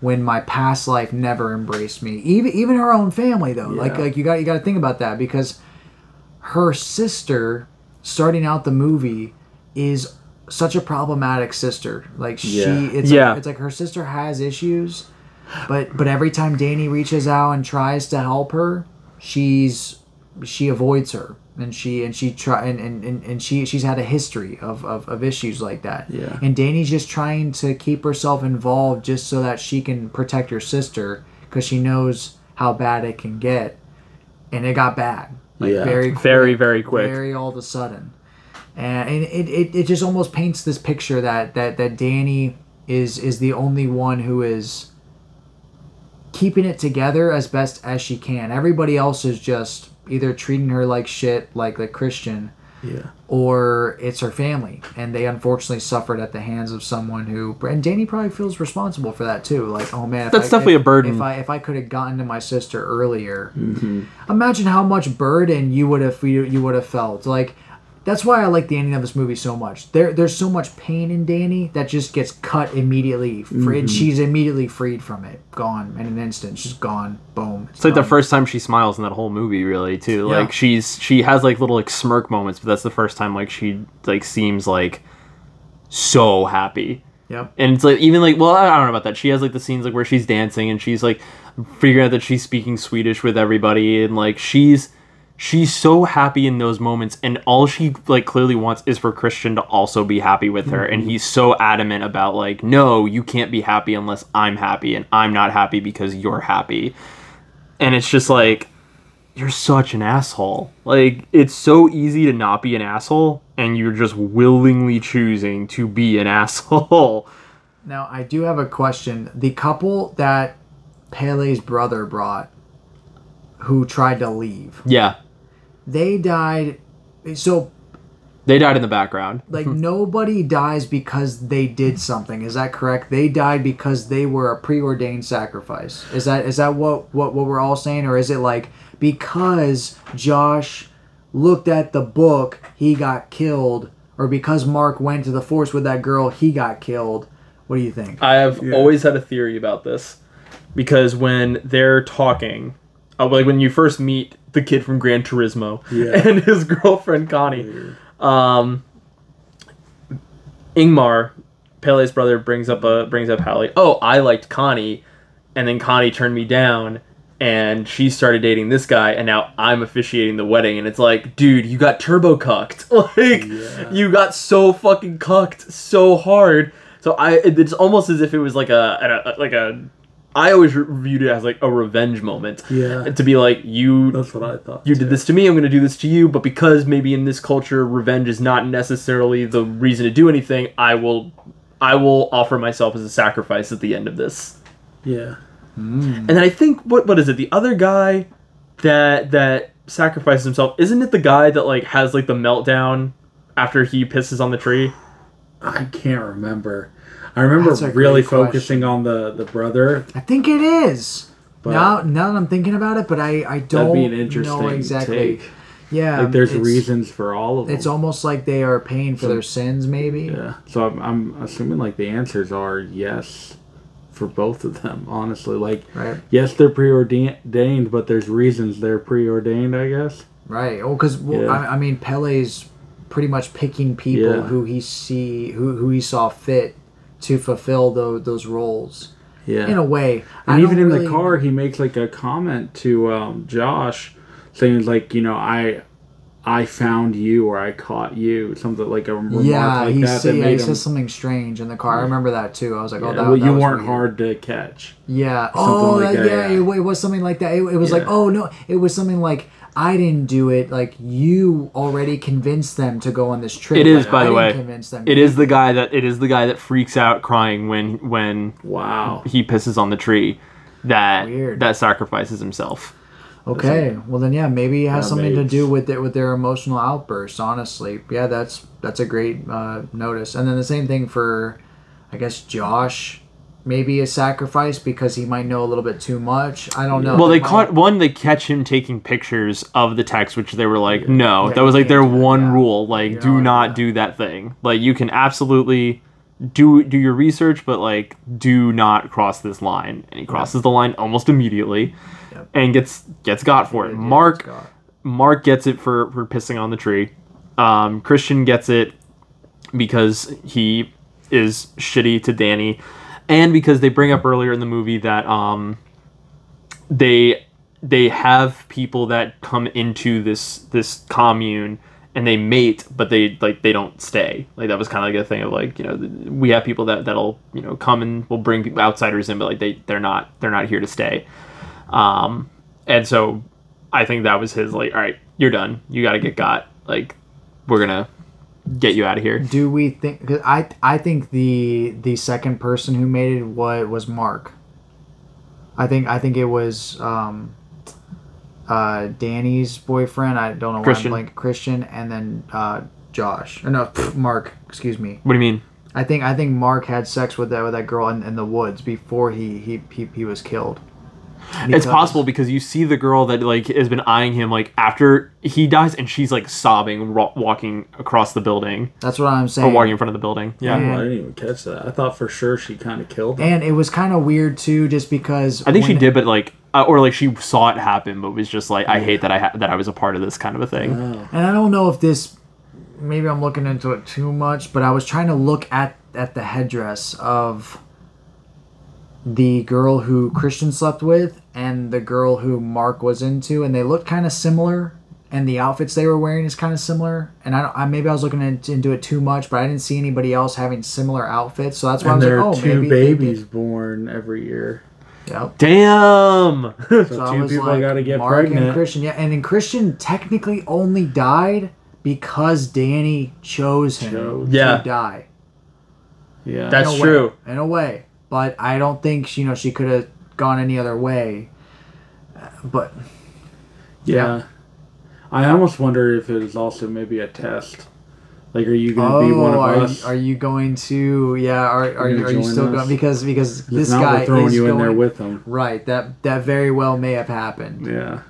when my past life never embraced me. Even even her own family though. Like like you got you got to think about that because her sister starting out the movie is such a problematic sister. Like she Yeah. it's Yeah. like, it's like her sister has issues, but but every time Danny reaches out and tries to help her, she's she avoids her and she and she try and, and, and, and she she's had a history of, of, of issues like that Yeah. and danny's just trying to keep herself involved just so that she can protect her sister because she knows how bad it can get and it got bad like Yeah. very quick, Very, very quick. very all of a sudden and, and it, it, it just almost paints this picture that, that that danny is is the only one who is keeping it together as best as she can. Everybody else is just either treating her like shit, like like Christian, Yeah. or it's her family, and they unfortunately suffered at the hands of someone who. And Danny probably feels responsible for that too. Like, oh man, That's I- definitely if- a burden. If I if I could have gotten to my sister earlier, Mm-hmm. imagine how much burden you would have you, you would have felt. Like, that's why I like the ending of this movie so much. There there's so much pain in Danny that just gets cut immediately. Free, Mm-hmm. She's immediately freed from it, gone in an instant. She's gone. Boom. It's like the first time she smiles in that whole movie, really, too. Yeah. Like she's she has like little like smirk moments, but that's the first time like she like seems like so happy. Yep. And it's like even like well I don't know about that. She has like the scenes like where she's dancing and she's like figuring out that she's speaking Swedish with everybody and like she's she's so happy in those moments and all she like clearly wants is for Christian to also be happy with her and mm-hmm. he's so adamant about like no you can't be happy unless I'm happy and I'm not happy because you're happy. And it's just like you're such an asshole. Like it's so easy to not be an asshole and you're just willingly choosing to be an asshole. Now I do have a question. The couple that Pelle's brother brought, who tried to leave, Yeah. They died. So They died in the background. like hmm. nobody dies because they did something. Is that correct? They died because they were a preordained sacrifice. Is that is that what what what we're all saying, or is it like because Josh looked at the book, he got killed, or because Mark went to the force with that girl, he got killed? What do you think? I have always had a theory about this because when they're talking, uh, like when you first meet the kid from Gran Turismo Yeah. and his girlfriend Connie, um, Ingmar, Pelle's brother, brings up a brings up how like, oh, I liked Connie, and then Connie turned me down. And she started dating this guy, and now I'm officiating the wedding. And it's like, dude, you got turbo cucked. Like, you got so fucking cucked so hard. So I, it's almost as if it was like a, a like a. I always re- viewed it as like a revenge moment. Yeah. To be like, you That's what I thought. you did this to me i'm going to do this to you but because maybe in this culture revenge is not necessarily the reason to do anything i will i will offer myself as a sacrifice at the end of this Yeah. Hmm. and then i think what what is it the other guy that that sacrifices himself isn't it the guy that like has like the meltdown after he pisses on the tree I can't remember. I remember really great question. focusing on the the brother. I think it is. But- now, now that I'm thinking about it, but I, I don't That'd be an interesting know exactly. take. Yeah, Like there's reasons for all of them. It's almost like they are paying for their sins, maybe. yeah. So I'm, I'm assuming like the answers are yes for both of them. Honestly, like Right. yes, they're preordained, but there's reasons they're preordained. I guess. Right. Oh, because well, Yeah. I, I mean, Pelle's pretty much picking people Yeah. who he see who who he saw fit to fulfill those those roles. Yeah. In a way, And I even in really- the car, he makes like a comment to um, Josh, saying like, you know, I, I found you or I caught you, something like a remark Yeah, like he, that. that yeah, he him, says something strange in the car. I remember that too. I was like, oh, yeah, that, well, that you weren't weird. hard to catch. Yeah. Something Oh, like that, that, yeah. yeah. It, it was something like that. It, it was like, oh no, it was something like I didn't do it. Like you already convinced them to go on this trip. it is Like, by I the way Convince them. it is the guy that it is the guy that freaks out crying when when Wow. he pisses on the tree that Weird. that sacrifices himself Okay, well then, yeah, maybe it has That something to do with it with their emotional outbursts. Honestly, yeah, that's that's a great uh, notice. And then the same thing for, I guess Josh, maybe a sacrifice because he might know a little bit too much. I don't know. Well, they might- caught one. They catch him taking pictures of the text, which they were like, "No, Yeah, that was like their can't that, one rule. Like, You do not yeah. do that thing. Like, you can absolutely do do your research, but like, do not cross this line." And he crosses the line almost immediately, Yep. and gets gets got for it. Yeah, Mark. Mark gets it for for pissing on the tree. Um, Christian gets it because he is shitty to Danny, and because they bring up earlier in the movie that um, they they have people that come into this this commune and they mate, but they like they don't stay. Like that was kind of like a thing of like you know we have people that that'll you know come and will bring people, outsiders in, but like they they're not they're not here to stay. Um, and so I think that was his like, all right, you're done. You got to get got. Like we're gonna get you out of here. Do we think? Cause I I think the the second person who made it was was Mark. I think I think it was um, uh, Danny's boyfriend. I don't know why Christian. I'm blank. Christian, and then uh, Josh. Or no, pff, Mark. Excuse me. What do you mean? I think I think Mark had sex with that with that girl in, in the woods before he he he, he was killed. It's possible because you see the girl that like has been eyeing him like after he dies, and she's like sobbing, ro- walking across the building That's what I'm saying. or saying. walking in front of the building. Yeah, Yeah. I didn't even catch that. I thought for sure she kind of killed him. And it was kind of weird too, just because I think she when- did, but like, uh, or like she saw it happen, but was just like, I hate that I ha- that I was a part of this kind of a thing. And I don't know if this, maybe I'm looking into it too much, but I was trying to look at at the headdress of the girl who Christian slept with and the girl who Mark was into, and they looked kind of similar, and the outfits they were wearing is kind of similar. And I, don't, I maybe I was looking into, into it too much, but I didn't see anybody else having similar outfits, so that's why and I there was are like, oh, two maybe they did- babies born every year. Yep. Damn. So, So two people like, got to get Mark pregnant. and Christian, yeah, and then Christian technically only died because Danny chose him Chose. Yeah. to die. yeah, That's in true. Way, in a way, but I don't think she, you know she could have gone any other way. Uh, But yeah. I almost wonder if it was also maybe a test. Like, are you going to be one of are, us? are you going to? Yeah, are, are, You you, are you still us? going? Because because this not, guy throwing is you in there going- with them. Right. That that very well may have happened, Yeah.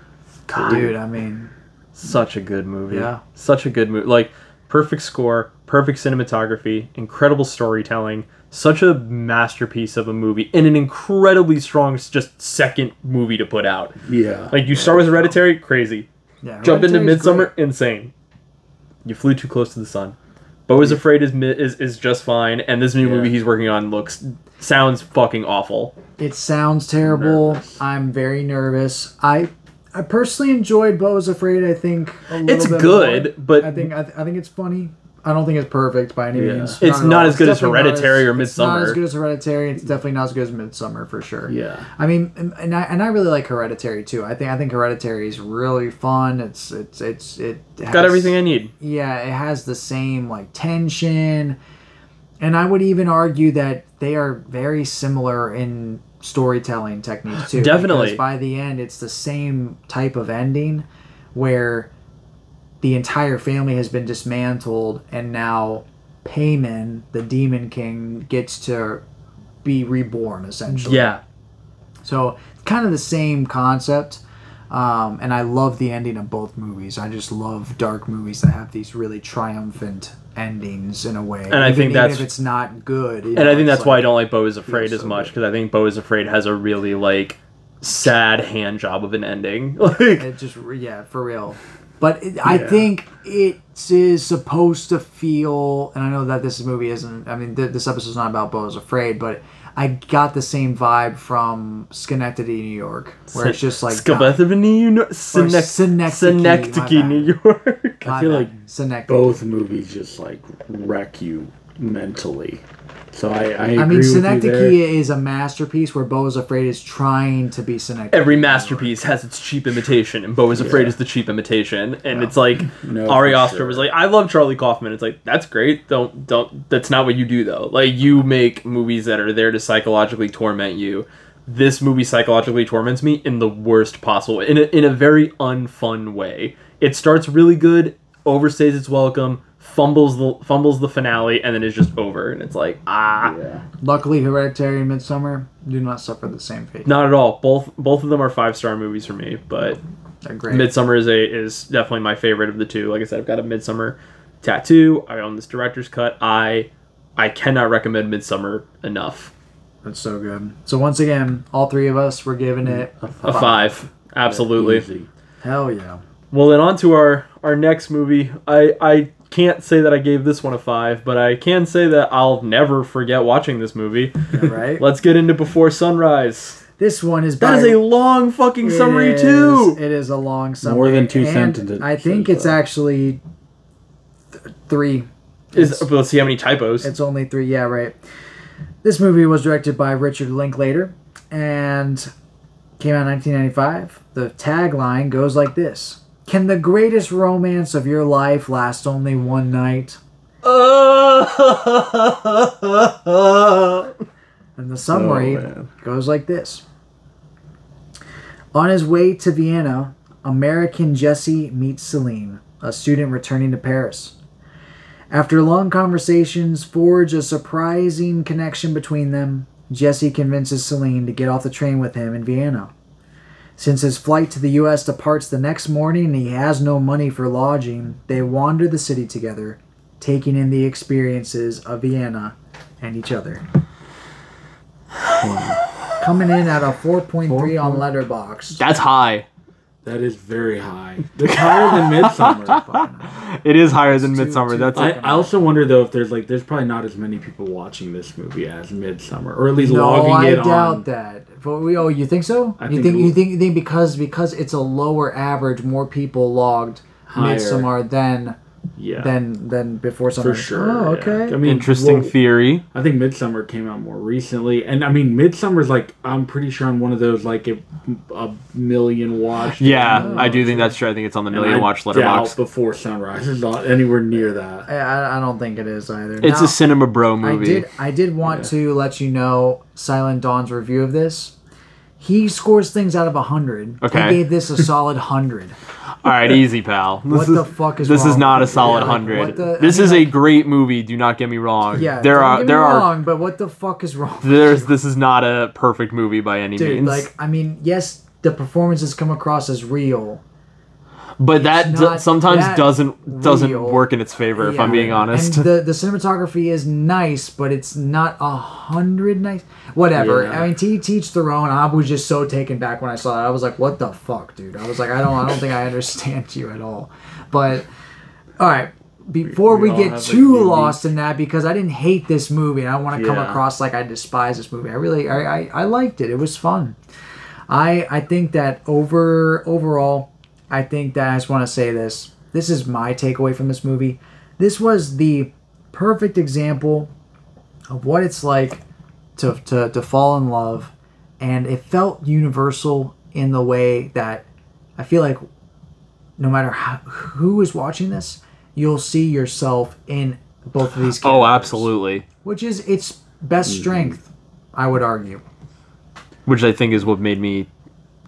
dude. I mean, Such a good movie. Yeah. Such a good movie. Like perfect score, perfect cinematography, incredible storytelling, such a masterpiece of a movie, and an incredibly strong just second movie to put out. Yeah. Like you start with Hereditary, crazy. yeah. Jump into Hereditary's Midsommar, great. insane. You flew too close to the sun. Beau is afraid is is is just fine, and this new Yeah. movie he's working on looks sounds fucking awful. It sounds terrible. Nervous. I'm very nervous. I I personally enjoyed Beau is Afraid. I think a little It's bit good, more. but I think I, th- I think it's funny. I don't think it's perfect by any Yeah. means. It's at not as good as definitely not Hereditary or Midsommar. It's not as good as Hereditary. It's definitely not as good as Midsommar for sure. Yeah. I mean, and- and I and I really like Hereditary too. I think I think Hereditary is really fun. It's it's it's it has, Got everything I need. yeah, it has the same like tension. And I would even argue that they are very similar in storytelling techniques too. Definitely. Because by the end it's the same type of ending where the entire family has been dismantled and now Paimon, the demon king, gets to be reborn essentially. Yeah. So kind of the same concept. Um, and I love the ending of both movies. I just love dark movies that have these really triumphant endings in a way. And I think even that's- if it's not good. And know, I think that's why I don't like Beau is Afraid as so much because I think Beau is Afraid has a really like sad hand job of an ending. Like It just yeah, for real. But it, I think it is supposed to feel, and I know that this movie isn't. I mean, th- this episode's not about Beau is Afraid, but I got the same vibe from Schenectady, New York, where it's just like Schenectady, New York. Synec- Synecdoche, my Synecdoche, bad. New York. I feel like Both movies just like wreck you mentally. So I, I agree I mean, with you Synecdoche there. is a masterpiece where Beau is Afraid is trying to be Synecdoche. Every masterpiece has its cheap imitation, and Beau is Afraid Yeah. is the cheap imitation. And it's like No, Ari for Aster sure. was like, "I love Charlie Kaufman." It's like that's great. Don't don't. That's not what you do though. Like you make movies that are there to psychologically torment you. This movie psychologically torments me in the worst possible, in a, in a very unfun way. It starts really good, overstays its welcome, fumbles the fumbles the finale, and then is just over. And it's like ah. Yeah. Luckily, Hereditary and Midsommar do not suffer the same fate. Not at all. Both both of them are five star movies for me, but They're great. Midsommar is a is definitely my favorite of the two. Like I said, I've got a Midsommar tattoo. I own this director's cut. I I cannot recommend Midsommar enough. That's so good. So once again, all three of us were giving it A five, absolutely. Hell yeah. Well, then on to our our next movie. I I can't say that I gave this one a five, but I can say that I'll never forget watching this movie. Right. Let's get into Before Sunrise. this one is That by, is a long fucking summary is- too. It is a long summary. More than two sentences, I think it's though. actually th- three. Is let's see how many typos. It's only three. Yeah, right. This movie was directed by Richard Linklater and came out in 1995. The tagline goes like this Can the greatest romance of your life last only one night? And the summary Oh, goes like this On his way to Vienna American Jesse meets Celine, a student returning to Paris. After long conversations forge a surprising connection between them, Jesse convinces Celine to get off the train with him in Vienna. Since his flight to the US departs the next morning and he has no money for lodging, they wander the city together, taking in the experiences of Vienna and each other. Coming in at a 4.3 on Letterboxd. That's high. That is very high. It's higher than Midsommar. It is higher than Midsommar. That's I, it. I also wonder though if there's like there's probably not as many people watching this movie as Midsommar, or at least No, logging I it doubt that. But we, oh, you think so? I you think think you think you think because because it's a lower average, more people logged Higher. Midsommar than Yeah, than than before summer. for sure. Oh, yeah. okay. I mean, Interesting well, theory. I think Midsommar came out more recently, and I mean Midsommar's like I'm pretty sure on one of those like a, a million watched. Yeah, oh, I do think that's true. I think it's on the million I watch doubt Letterboxd. before Sunrise is not anywhere near that. I- I, I don't think it is either. It's Now, a cinema bro movie. I movie. did I did want to let you know Silent Dawn's review of this. He scores things out of hundred. Okay. He gave this a solid hundred. All right, easy, pal. This What is, the fuck is This is not a solid Yeah, hundred. what the- I this mean, is a great movie. Do not get me wrong. Yeah, there are there are wrong, but what the fuck is wrong? there's this is not a perfect movie by any dude. means. Like I mean, yes, the performances come across as real. But that it's d- sometimes that doesn't doesn't real. work in its favor. If I'm being honest. And the the cinematography is nice, but it's not a hundred nice. Whatever. Yeah. I mean, to teach their own. I was just so taken back when I saw it. I was like, "What the fuck, dude?" I was like, "I don't, I don't think I understand you at all." But all right. Before We we, all get too lost in that, because I didn't hate this movie, and I don't want to come across like I despise this movie. I really, I, I, I liked it. It was fun. I I think that over overall, I think that I just want to say this. This is my takeaway from this movie. This was the perfect example of what it's like to to, to fall in love, and it felt universal in the way that I feel like no matter how, who is watching this, you'll see yourself in both of these. Oh, characters. Oh, absolutely. Which is its best mm-hmm. strength, I would argue. Which I think is what made me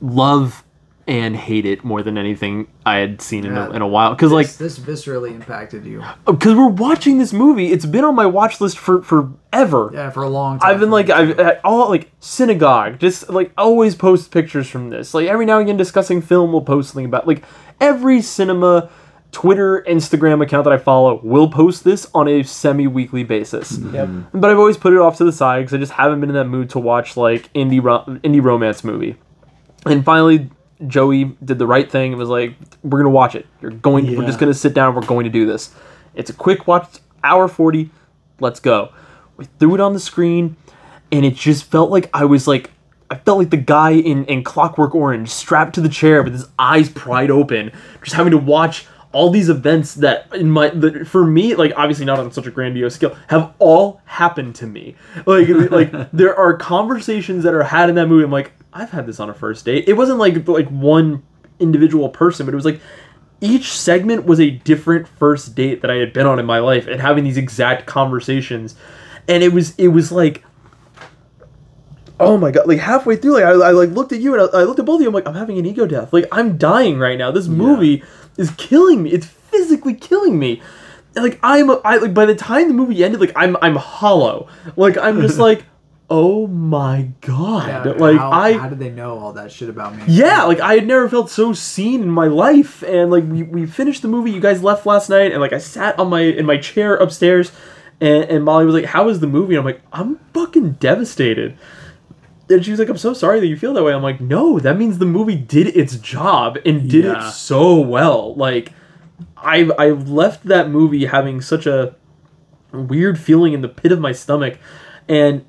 love and hate it more than anything I had seen in, a, in a while. Because like this, this viscerally impacted you. Oh, because we're watching this movie, it's been on my watch list for forever. Yeah, for a long time. I've been like I've I- uh, all like synagogue, just like always post pictures from this. Like every now and again, discussing film, we'll post something about like every cinema Twitter, Instagram account that I follow will post this on a semi-weekly basis. Mm-hmm. Yep. But I've always put it off to the side because I just haven't been in that mood to watch like indie ro- indie romance movie. And finally, Joey did the right thing and was like, "We're gonna watch it. You're going. We're just gonna sit down. We're going to do this. It's a quick watch, hour forty. Let's go." We threw it on the screen, and it just felt like I was like, I felt like the guy in in Clockwork Orange, strapped to the chair with his eyes pried open, just having to watch all these events that in my that for me like obviously not on such a grandiose scale have all happened to me like like there are conversations that are had in that movie i'm like i've had this on a first date. It wasn't like like one individual person but it was like each segment was a different first date that i had been on in my life and having these exact conversations. And it was it was like oh my god like halfway through like i, I like looked at you and I, I looked at both of you. I'm like i'm having an ego death. Like i'm dying right now. This movie is killing me. It's physically killing me. And, like i'm i like by the time the movie ended like i'm i'm hollow. Like i'm just like oh my god Yeah, like how, i how did they know all that shit about me? yeah, like I had never felt so seen in my life, and like we, we finished the movie. You guys left last night, and like I sat on my in my chair upstairs, and, and Molly was like, "How was the movie?" And I'm like, "I'm fucking devastated." And she was like, "I'm so sorry that you feel that way." I'm like, "No, that means the movie did its job and did Yeah. it so well." Like, I I left that movie having such a weird feeling in the pit of my stomach, and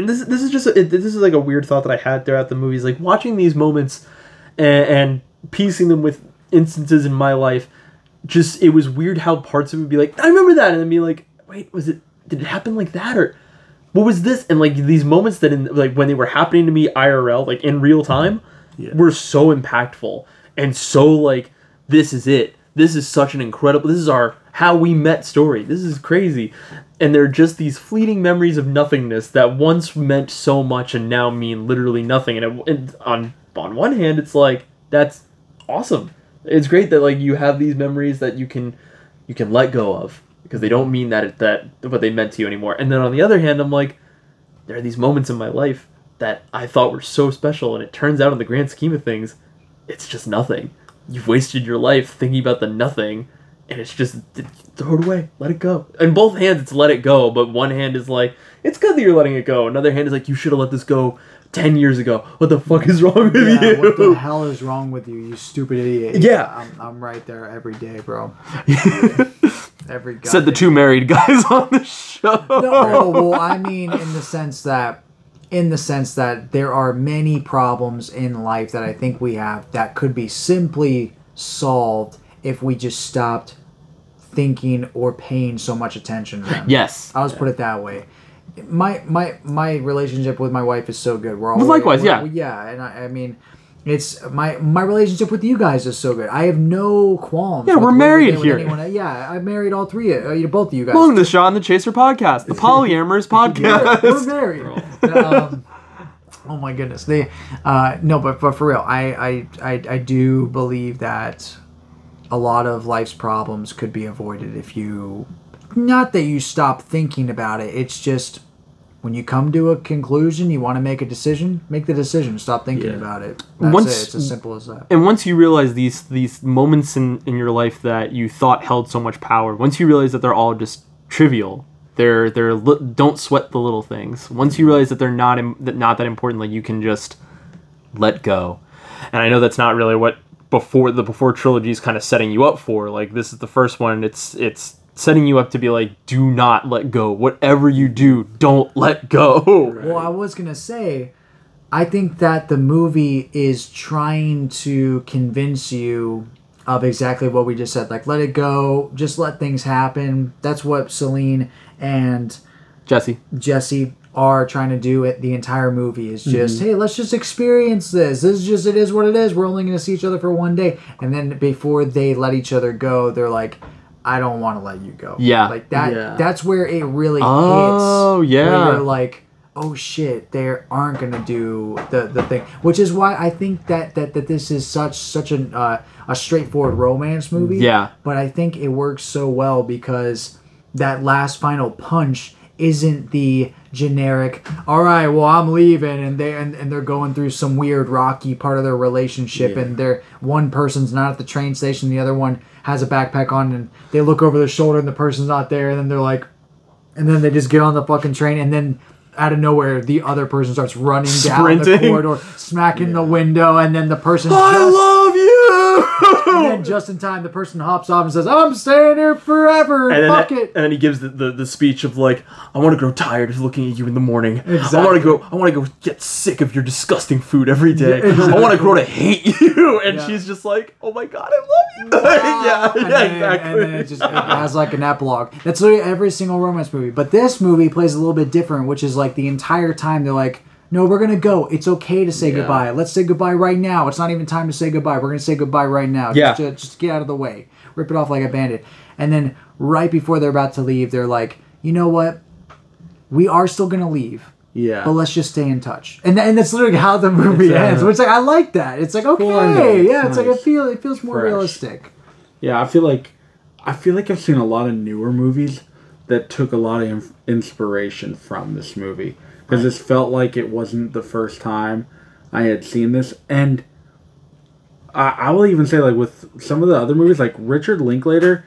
and this this is just a, this is like a weird thought that I had throughout the movies, like watching these moments and, and piecing them with instances in my life. Just it was weird how parts of it would be like, I remember that, and then be like, wait, was it? Did it happen like that, or what was this? And like these moments that in like when they were happening to me IRL, like in real time, were so impactful and so like this is it. This is such an incredible. This is our how we met story. This is crazy. And they're just these fleeting memories of nothingness that once meant so much and now mean literally nothing. And, it, and on on one hand, it's like that's awesome. It's great that like you have these memories that you can you can let go of because they don't mean that that what they meant to you anymore. And then on the other hand, I'm like, there are these moments in my life that I thought were so special, and it turns out in the grand scheme of things, it's just nothing. You've wasted your life thinking about the nothing, and it's just throw it away, let it go. In both hands, it's let it go, but one hand is like, it's good that you're letting it go. Another hand is like, you should have let this go ten years ago. What the fuck is wrong with Yeah, you? what the hell is wrong with you, you stupid idiot? Yeah. I'm, I'm right there every day, bro. every guy. Said the two married guys on the show. No, well, I mean, in the sense that, in the sense that there are many problems in life that I think we have that could be simply solved if we just stopped thinking or paying so much attention to them. Yes. I'll just put it that way. My my my relationship with my wife is so good. We're all likewise, we're- yeah. yeah, and I, I mean. It's my my relationship with you guys is so good. I have no qualms. Yeah, we're married here. anyone. Yeah, I married all three. of uh, you both of you guys. Welcome to the Shaw and the Chaser podcast, the polyamorous podcast. We're married. um, oh my goodness. They, uh, no, but, but for real, I, I, I, I do believe that a lot of life's problems could be avoided if you, not that you stop thinking about it. It's just when you come to a conclusion, you want to make a decision, make the decision. Stop thinking Yeah. about it. That's Once- it. It's as simple as that. and once you realize these these moments in in your life that you thought held so much power, once you realize that they're all just trivial, they're they're don't sweat the little things. Once you realize that they're not that not that important, like you can just let go. And I know that's not really what before the before trilogy is kind of setting you up for. Like this is the first one. It's it's setting you up to be like, do not let go. Whatever you do, don't let go. Well, I was gonna say, I think that the movie is trying to convince you of exactly what we just said. Like, let it go, just let things happen. That's what Celine and Jesse. Jesse are trying to do it the entire movie is just hey let's just experience this this is just it is what it is we're only going to see each other for one day and then before they let each other go they're like i don't want to let you go Yeah. like that Yeah. that's where it really hits. Oh, hits yeah. where they're like oh shit they aren't going to do the the thing which is why i think that that that this is such such an uh, a straightforward romance movie Yeah. but I think it works so well because that last final punch isn't the generic all right well i'm leaving and they and, and they're going through some weird rocky part of their relationship and they're one person's not at the train station the other one has a backpack on and they look over their shoulder and the person's not there and then they're like and then they just get on the fucking train and then out of nowhere the other person starts running down the corridor smacking the window and then the person I just. And then just in time, the person hops off and says, "I'm staying here forever. and then, Fuck and then he gives the, the, the speech of like, I want to grow tired of looking at you in the morning. I want Exactly. to go. I want to go get sick of your disgusting food every day. Yeah. I want to grow to hate you. And Yeah. she's just like, Oh my god, I love you. yeah, and then, exactly. And then it just it has like an epilogue. That's literally every single romance movie. But this movie plays a little bit different, which is like the entire time they're like, "No, we're gonna go. It's okay to say Yeah. goodbye. Let's say goodbye right now. It's not even time to say goodbye. We're gonna say goodbye right now. Yeah. Just, to, just get out of the way. Rip it off like a bandit." And then right before they're about to leave, they're like, "You know what? We are still gonna leave." Yeah. but let's just stay in touch. And, and that's literally how the movie It's, uh, ends. Which like I like that. It's like okay, Kinda. yeah. It's like it Nice. feel it feels more Fresh. realistic. Yeah, I feel like I feel like I've seen a lot of newer movies that took a lot of inf- inspiration from this movie because this felt like it wasn't the first time I had seen this, and I, I will even say like with some of the other movies, like Richard Linklater,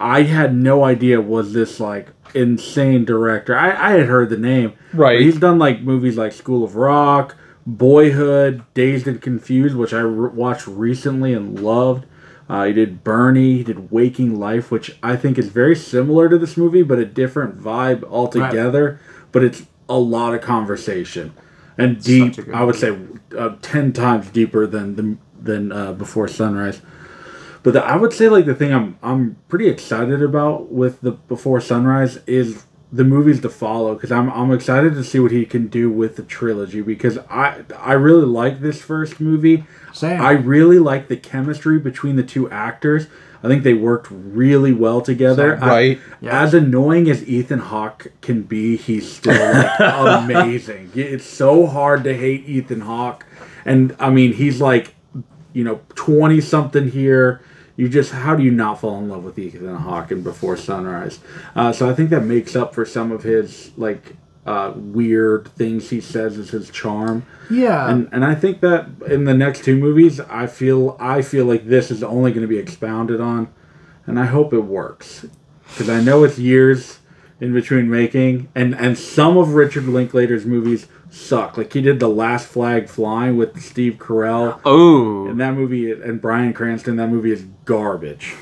I had no idea was this like insane director. I, I had heard the name, Right. He's done like movies like School of Rock, Boyhood, Dazed and Confused, which I re- watched recently and loved. Uh, he did Bernie. He did Waking Life, which I think is very similar to this movie, but a different vibe altogether. But it's a lot of conversation and deep. I would say uh, ten times deeper than the, than uh, Before Sunrise. But the, I would say like the thing I'm I'm pretty excited about with the Before Sunrise is the movies to follow because I'm I'm excited to see what he can do with the trilogy because I I really like this first movie. Same. I really like the chemistry between the two actors. I think they worked really well together. Same. I- Right. Yeah. As annoying as Ethan Hawke can be, he's still like amazing. It's so hard to hate Ethan Hawke, and I mean he's like you know, twenty something here. You just how do you not fall in love with Ethan Hawke in Before Sunrise? Uh, so I think that makes up for some of his like uh, weird things he says is his charm. Yeah. And and I think that in the next two movies, I feel I feel like this is only going to be expounded on, and I hope it works because I know it's years in between making, and and some of Richard Linklater's movies suck. Like he did the Last Flag Flying with Steve Carell. Oh, And that movie and Bryan Cranston, that movie is garbage.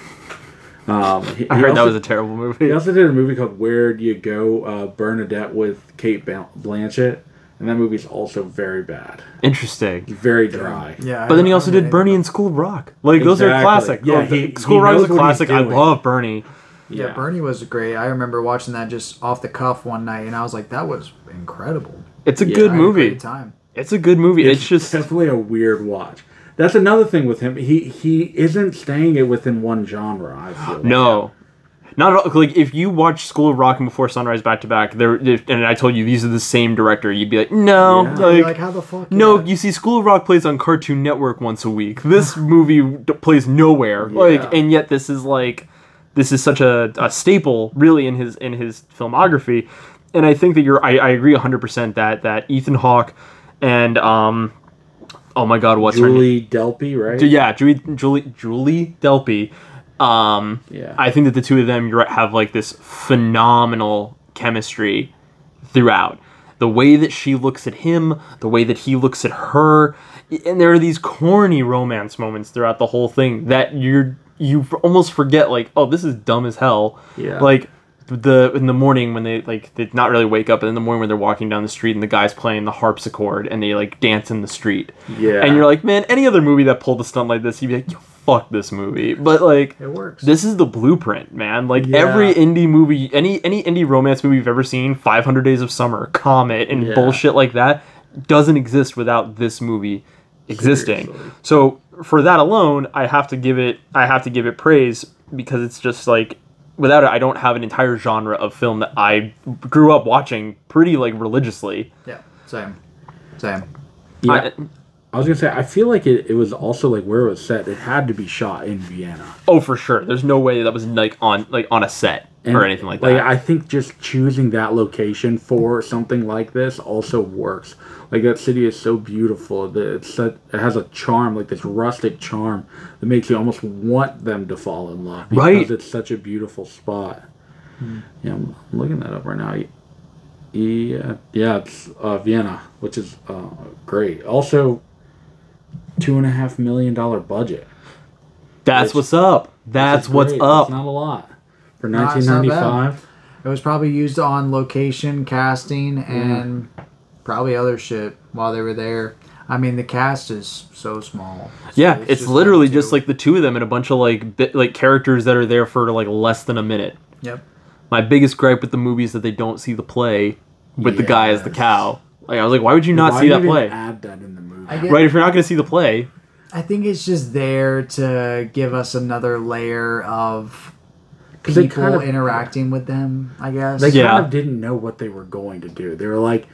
Um, he- I he heard that was a terrible movie. he also did a movie called Where Do You Go, uh, Bernadette with Cate Blanchett, and that movie's also very bad, Interesting. very dry. yeah. But then he also did Bernie and School of Rock. Like those are classic. Yeah, Oh, he- School of Rock is a classic. I love Bernie. Yeah, Bernie was great. I remember watching that just off the cuff one night, and I was like, that was incredible. It's a Yeah, good I had a movie. great time. It's a good movie. It's, just definitely a weird watch. That's another thing with him. He he isn't staying it within one genre. I feel like. no. Not at all. Like if you watch School of Rock and Before Sunrise back to back, there and I told you these are the same director, you'd be like, no, Yeah. like, You're like, how the fuck? no. yeah. You see, School of Rock plays on Cartoon Network once a week. This movie d- plays nowhere. Like, and yet this is like, this is such a, a staple, really, in his in his filmography. And I think that you're. I, I agree hundred percent that that Ethan Hawke and um, oh my God, what's her name? Julie Delpy, right? Yeah, Julie Julie Julie Delpy. Um, Yeah. I think that the two of them have like this phenomenal chemistry throughout. The way that she looks at him, the way that he looks at her, and there are these corny romance moments throughout the whole thing that you're you almost forget like, oh, this is dumb as hell. Yeah. Like the in the morning when they like they not really wake up, but in the morning when they're walking down the street and the guy's playing the harpsichord and they like dance in the street. Yeah. And you're like, man, any other movie that pulled a stunt like this, you'd be like, fuck this movie. But like, It works. This is the blueprint, man. Like Yeah. every indie movie, any any indie romance movie you've ever seen, 500 Days of Summer, Comet, and Yeah. bullshit like that, doesn't exist without this movie existing. Seriously. So for that alone, I have to give it I have to give it praise because it's just like without it I don't have an entire genre of film that I grew up watching pretty like religiously. Yeah, same, same. Yeah. I- I was gonna say I feel like it, it was also like where it was set. It had to be shot in Vienna. oh, for sure. There's no way that was like on like on a set or And, anything like that. Like I think just choosing that location for something like this also works. Like that city is so beautiful. that It's such, it has a charm, like this rustic charm that makes you almost want them to fall in love because Right. it's such a beautiful spot. Yeah, I'm, I'm looking that up right now. Yeah, yeah, it's uh, Vienna, which is uh, great. Also, two and a half million dollar budget. That's Which- what's up. That's what's great. up. It's not a lot for No, it's not bad. 1995. It was probably used on location casting and probably other shit while they were there. I mean, the cast is so small. So yeah, it's, just literally them just like the two of them and a bunch of like bit, like characters that are there for like less than a minute. Yep. My biggest gripe with the movie is that they don't see the play with the guy as the cow. Like I was like, why would you not Why see that play? Add that in the movie. I Right, if you're not going to see the play, I think it's just there to give us another layer of 'Cause they people kind of- interacting with them. I guess. They Yeah. kind of didn't know what they were going to do. They were like,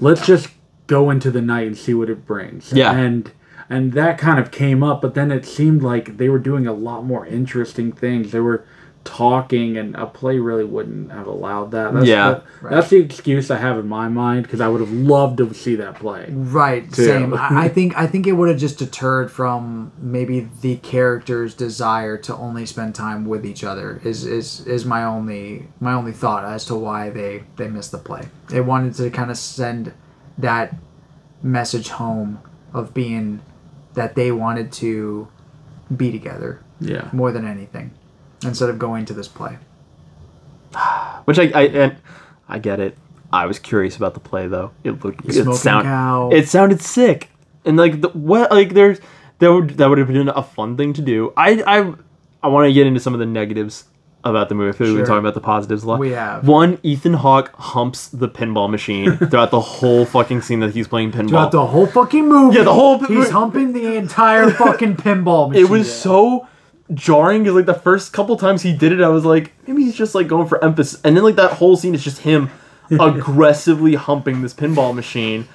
let's just go into the night and see what it brings. Yeah. And and that kind of came up, but then it seemed like they were doing a lot more interesting things. They were talking, and a play really wouldn't have allowed that. That's Yeah. the, that's the excuse I have in my mind because I would have loved to see that play. Right, too. same. I, I think I think it would have just deterred from maybe the character's desire to only spend time with each other. Is is is my only my only thought as to why they they missed the play. They wanted to kind of send that message home of being that they wanted to be together Yeah. more than anything instead of going to this play. which I, I and I get it. I was curious about the play though. It looked it Smoking sound cow. it sounded sick, and like the what like there's that would that would have been a fun thing to do. I I I want to get into some of the negatives about the movie. I feel like we've been talking about the positives a lot. We have. one. Ethan Hawke humps the pinball machine throughout the whole fucking scene that he's playing pinball. Throughout the whole fucking movie, Yeah, the whole- he's humping the entire fucking pinball machine. it was so jarring because like the first couple times he did it, I was like, maybe he's just like going for emphasis, and then like that whole scene is just him aggressively humping this pinball machine,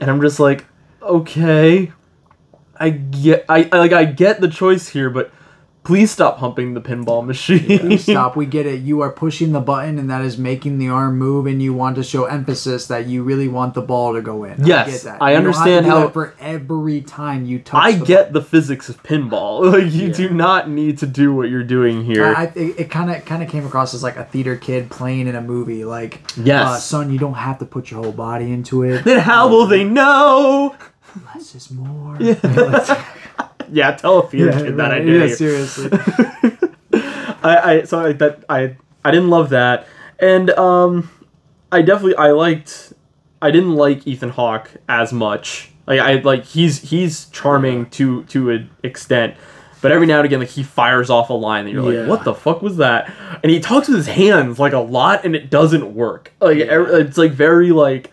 and I'm just like, okay, I get I, I like I get the choice here, but please stop humping the pinball machine. Stop. We get it. You are pushing the button, and that is making the arm move, and you want to show emphasis that you really want the ball to go in. Yes, I, get that. I You don't have to understand do how- for every time you touch. I the get the physics of pinball. Like you do not need to do what you're doing here. I, I it- kind of kind of came across as like a theater kid playing in a movie. Like, Yes. uh, son, you don't have to put your whole body into it. then how will they know? Less is more. Yeah, tell a theater kid that I right. did. Yeah, seriously. I, I so I that I I didn't love that, and um, I definitely I liked I didn't like Ethan Hawke as much. Like I like he's he's charming to to an extent, but every now and again like he fires off a line that you're like, what the fuck was that? And he talks with his hands like a lot, and it doesn't work. Like ev- it's like very like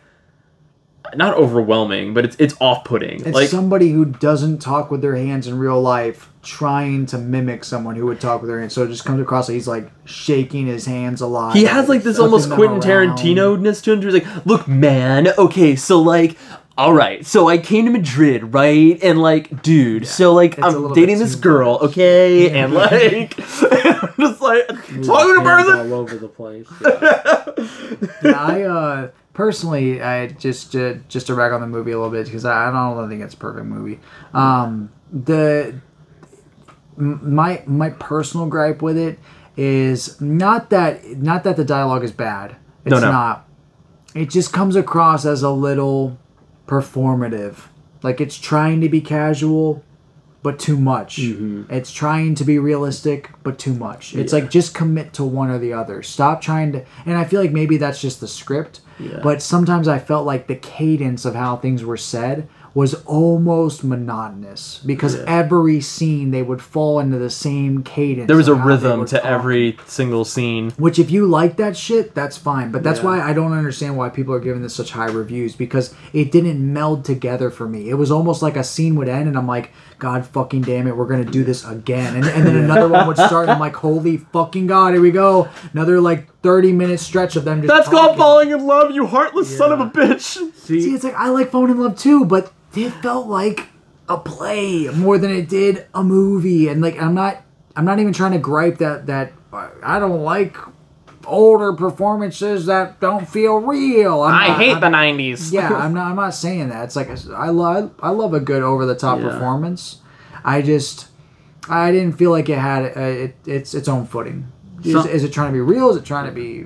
not overwhelming, but it's it's off putting. It's Like somebody who doesn't talk with their hands in real life trying to mimic someone who would talk with their hands. So it just comes across like he's like shaking his hands a lot. He has like this almost Quentin. Tarantino ness to him. He's like, look, man, okay, so like, all right, so I came to Madrid, right? And like, dude, so like, I'm dating this girl, much. okay? And like, I'm just like, talking to person. all over the place. Yeah. Yeah, I uh personally, I just uh, just to rag on the movie a little bit because I, I don't think it's a perfect movie. Um, the my my personal gripe with it is not that not that the dialogue is bad. It's No, no. not. It just comes across as a little performative. Like it's trying to be casual, but too much. It's trying to be realistic, but too much. It's like just commit to one or the other. Stop trying to. And I feel like maybe that's just the script. But sometimes I felt like the cadence of how things were said was almost monotonous because every scene they would fall into the same cadence. There was a of how they rhythm to every single scene. Which, if you like that shit, that's fine. But that's Yeah. why I don't understand why people are giving this such high reviews because it didn't meld together for me. It was almost like a scene would end, and I'm like, God fucking damn it, we're gonna do this again. And, and then another one would start, and I'm like, holy fucking God, here we go. Another like 30 minute stretch of them just. That's called falling in love, you heartless son of a bitch. See, it's like I like Falling in Love too, but it felt like a play more than it did a movie. And like I'm not, I'm not even trying to gripe that that uh, I don't like older performances that don't feel real. I'm not- I'm- '90s. yeah, I'm not. I'm not saying that. It's like I love. I love a good over the top Yeah. performance. I just, I didn't feel like it had uh, it, its its own footing. Is, Some- is it trying to be real? Is it trying to be,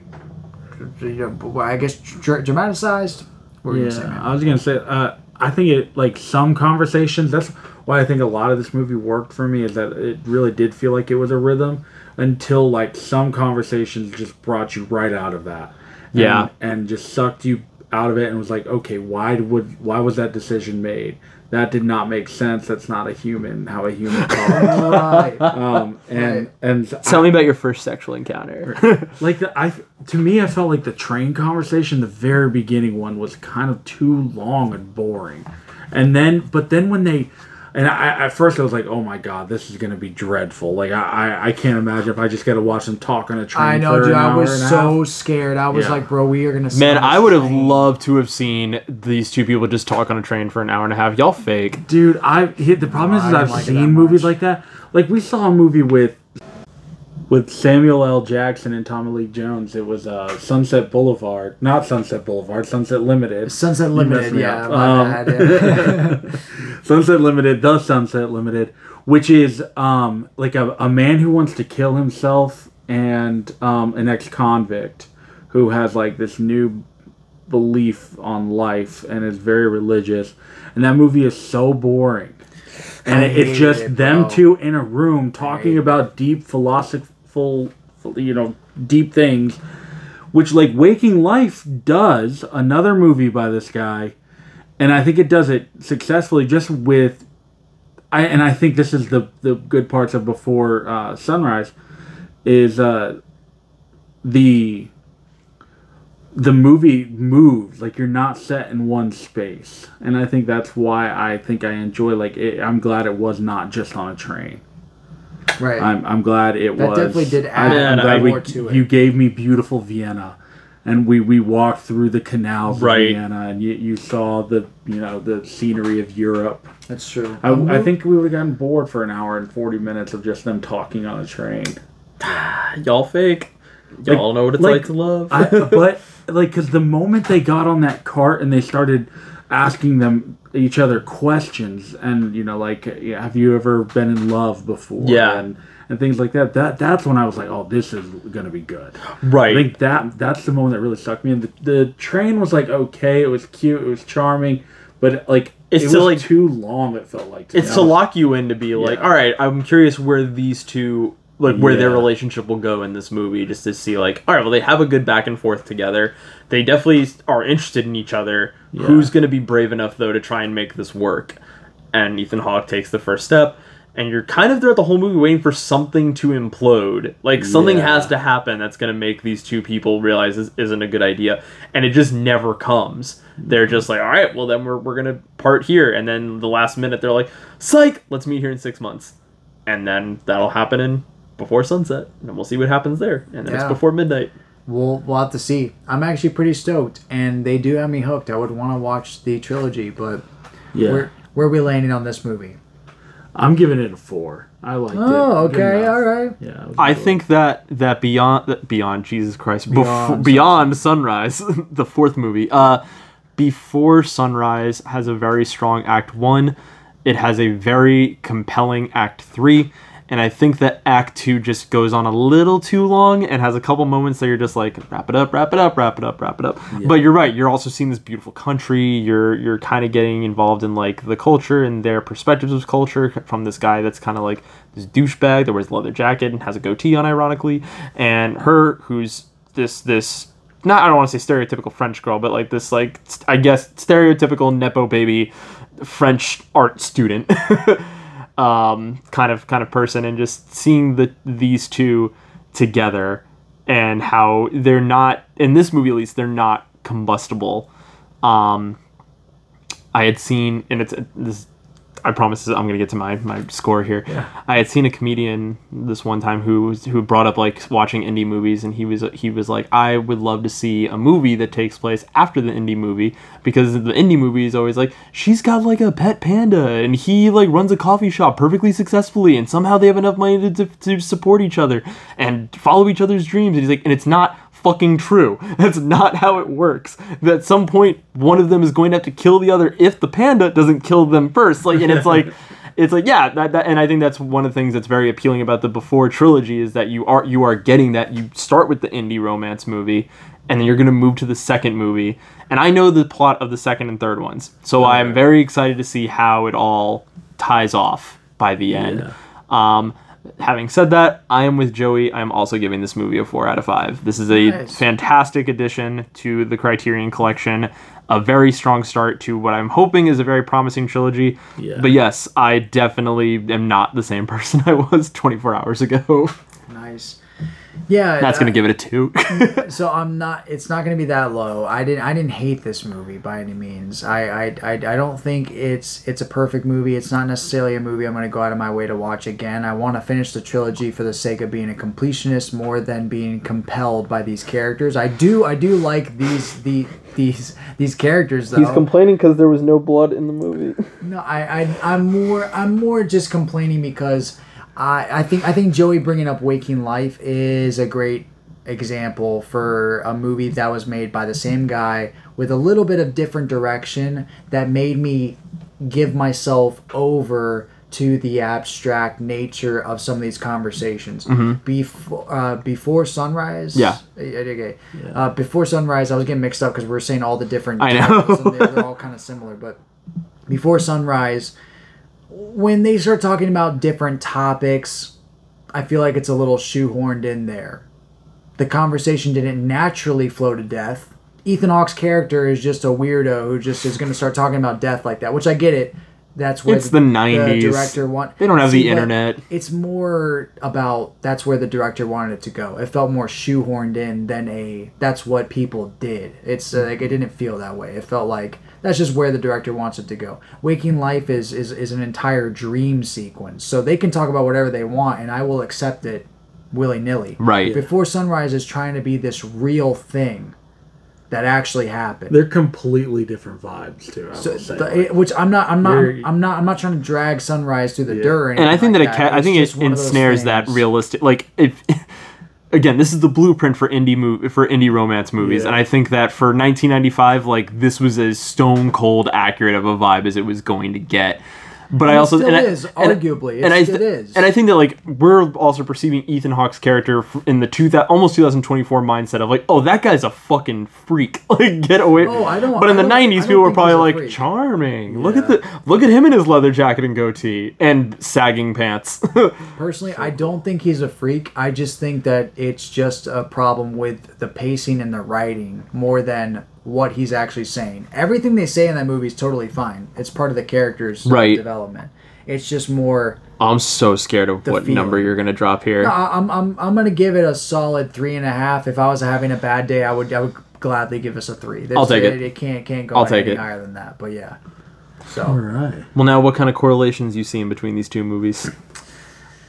you know, I guess dra- dramaticized? What were you gonna say, Yeah, man? I was gonna say. Uh, I think it like some conversations. That's why I think a lot of this movie worked for me. Is that it really did feel like it was a rhythm until like some conversations just brought you right out of that. And- Yeah. and just sucked you out of it and was like, okay, why would why was that decision made? That did not make sense. That's not a human. How a human talks. right. um, and Right. and Tell me about your first sexual encounter. like the, I to me I felt like the train conversation the very beginning one was kind of too long and boring and then but then when they and I, at first I was like oh my god this is gonna be dreadful like I I, I can't imagine if I just gotta watch them talk on a train I know, for dude. an I was so half. scared. I was Yeah. like, bro, we are gonna. Man, I would have loved to have seen these two people just talk on a train for an hour and a half. Y'all fake. dude I hit the problem No, is, is I I've like seen movies like that like we saw a movie with with Samuel L. Jackson and Tommy Lee Jones. It was uh, Sunset Boulevard, not Sunset Boulevard, Sunset Limited. Sunset Limited. Yeah, my Um, bad. Yeah. Sunset Limited, the Sunset Limited, which is um, like a, a man who wants to kill himself and um, an ex convict who has like this new belief on life and is very religious. And that movie is so boring. And it, it's just it, them two in a room talking about deep philosophical, you know, deep things, which like Waking Life does, another movie by this guy and I think it does it successfully just with I and I think this is the the good parts of before uh, sunrise is uh the the movie moves like you're not set in one space and I think that's why I think I enjoy like it, I'm glad it was not just on a train right. I'm, I'm glad it That was definitely did I, add I'm glad I- we, more to it. you gave me beautiful Vienna and we we walked through the canals Right. of Vienna, and you, you saw the you know the scenery of Europe. That's true. I, I think we would have gotten bored for an hour and forty minutes of just them talking on a train. Y'all fake. Y'all know what it's like, to love. I, but like, because the moment they got on that cart and they started asking them each other questions, and you know, like, have you ever been in love before? Yeah. and and things like that. That that's when I was like, oh, this is gonna be good. right. I think that that's the moment that really stuck me. And the, the train was like okay, it was cute, it was charming, but like It's it to, like- too long. It felt like to it's to lock you in to be like, Yeah. all right, I'm curious where these two, like, where their relationship will go in this movie, just to see, like, all right, well, they have a good back and forth together. They definitely are interested in each other. Yeah. Who's going to be brave enough, though, to try and make this work? And Ethan Hawke takes the first step. And you're kind of throughout the whole movie waiting for something to implode. Like, something Yeah. has to happen that's going to make these two people realize this isn't a good idea. And it just never comes. They're just like, all right, well, then we're, we're going to part here. And then the last minute, they're like, psych, let's meet here in six months. And then that'll happen in before sunset. And we'll see what happens there. And then it's before midnight. We'll, we'll have to see. I'm actually pretty stoked, and they do have me hooked. I would want to watch the trilogy, but yeah. where where are we landing on this movie? I'm giving it a four. I liked it. Oh, okay, all right. Yeah, it I good. think that that beyond that beyond Jesus Christ Beyond beyond, beyond sunrise the fourth movie uh before sunrise has a very strong act 1 it has a very compelling act 3 and I think that act 2 just goes on a little too long and has a couple moments that you're just like wrap it up wrap it up wrap it up wrap it up. But you're right you're also seeing this beautiful country. You're you're kind of getting involved in like the culture and their perspectives of culture from this guy that's kind of like this douchebag that wears a leather jacket and has a goatee on ironically and her who's this this not I don't want to say stereotypical French girl, but like this like st- I guess stereotypical nepo baby French art student um, kind of kind of person, and just seeing the these two together and how they're not in this movie at least they're not combustible. Um, I had seen and it's this. I promise I'm gonna get to my, my score here. I had seen a comedian this one time who was- who brought up like watching indie movies, and he was he was like, I would love to see a movie that takes place after the indie movie because the indie movie is always like she's got like a pet panda, and he like runs a coffee shop perfectly successfully, and somehow they have enough money to, to, to support each other and follow each other's dreams. And he's like, and it's not fucking true. That's not how it works. That at some point one of them is going to have to kill the other if the panda doesn't kill them first. Like and it's like it's like yeah, that, that and I think that's one of the things that's very appealing about the before trilogy is that you are you are getting that you start with the indie romance movie and then you're going to move to the second movie. And I know the plot of the second and third ones. So I'm very excited to see how it all ties off by the end. Um having said that, I am with Joey. I am also giving this movie a 4 out of 5. This is a Nice. fantastic addition to the Criterion collection. A very strong start to what I'm hoping is a very promising trilogy. Yeah. But yes, I definitely am not the same person I was 24 hours ago. Nice. Yeah, That's going to give it a 2. So I'm not. It's not going to be that low. I didn't. I didn't hate this movie by any means. I, I, I, I don't think it's it's a perfect movie. It's not necessarily a movie I'm going to go out of my way to watch again. I want to finish the trilogy for the sake of being a completionist more than being compelled by these characters. I do. I do like these the these these characters though. He's complaining because there was no blood in the movie. No, I, I, I'm more, I'm more just complaining because I, I think, I think Joey bringing up Waking Life is a great example for a movie that was made by the same guy with a little bit of different direction that made me give myself over to the abstract nature of some of these conversations. Before, uh, before sunrise. Yeah. Uh, Okay. Uh, before sunrise, I was getting mixed up because we are saying all the different. I know. and they're, they're all kind of similar, but before sunrise when they start talking about different topics i feel like it's a little shoehorned in there. The conversation didn't naturally flow to death. Ethan hawke's character is just a weirdo who just is going to start talking about death like that which i get it. That's where It's the 90s. director want They don't have the internet. it's more about that's where the director wanted it to go. It felt more shoehorned in than a that's what people did. It's uh, like it didn't feel that way. It felt like that's just where the director wants it to go waking life is is, is an entire dream sequence so they can talk about whatever they want and i will accept it willy-nilly Right. before sunrise is trying to be this real thing that actually happened. They're completely different vibes too. I So, say. the- Like, it- which I'm not, I'm not, You're- I'm not, I'm not trying to drag Sunrise through the Yeah. dirt. or and I anything think that like it ca- I think it one of those ensnares that realistic like if again this is the blueprint for indie mov- for indie romance movies Yeah. and I think that for 1995 like this was as stone cold accurate of a vibe as it was going to get but I And it also and I- is, and- arguably. and I it is. and I think that like we're also perceiving Ethan Hawke's character in the two thou- almost 2024 mindset of like oh that guy's a fucking freak like get away Oh, I don't- but in I the 90s people were probably like freak. charming look at the look at him in his leather jacket and goatee and sagging pants Personally, I don't think he's a freak. I just think that it's just a problem with the pacing and the writing more than what he's actually saying. Everything they say in that movie is totally fine. It's part of the character's Right. development. It's just more. I'm so scared of The what number you're gonna drop here. No, I- I'm, I'm, I'm gonna give it a solid three and a half. If I was having a bad day, I would I would gladly give us a three. There's- I'll take it. It can't can't go I'll any take it. higher than that. But yeah. all So right. Well, now what kind of correlations you seeing between these two movies?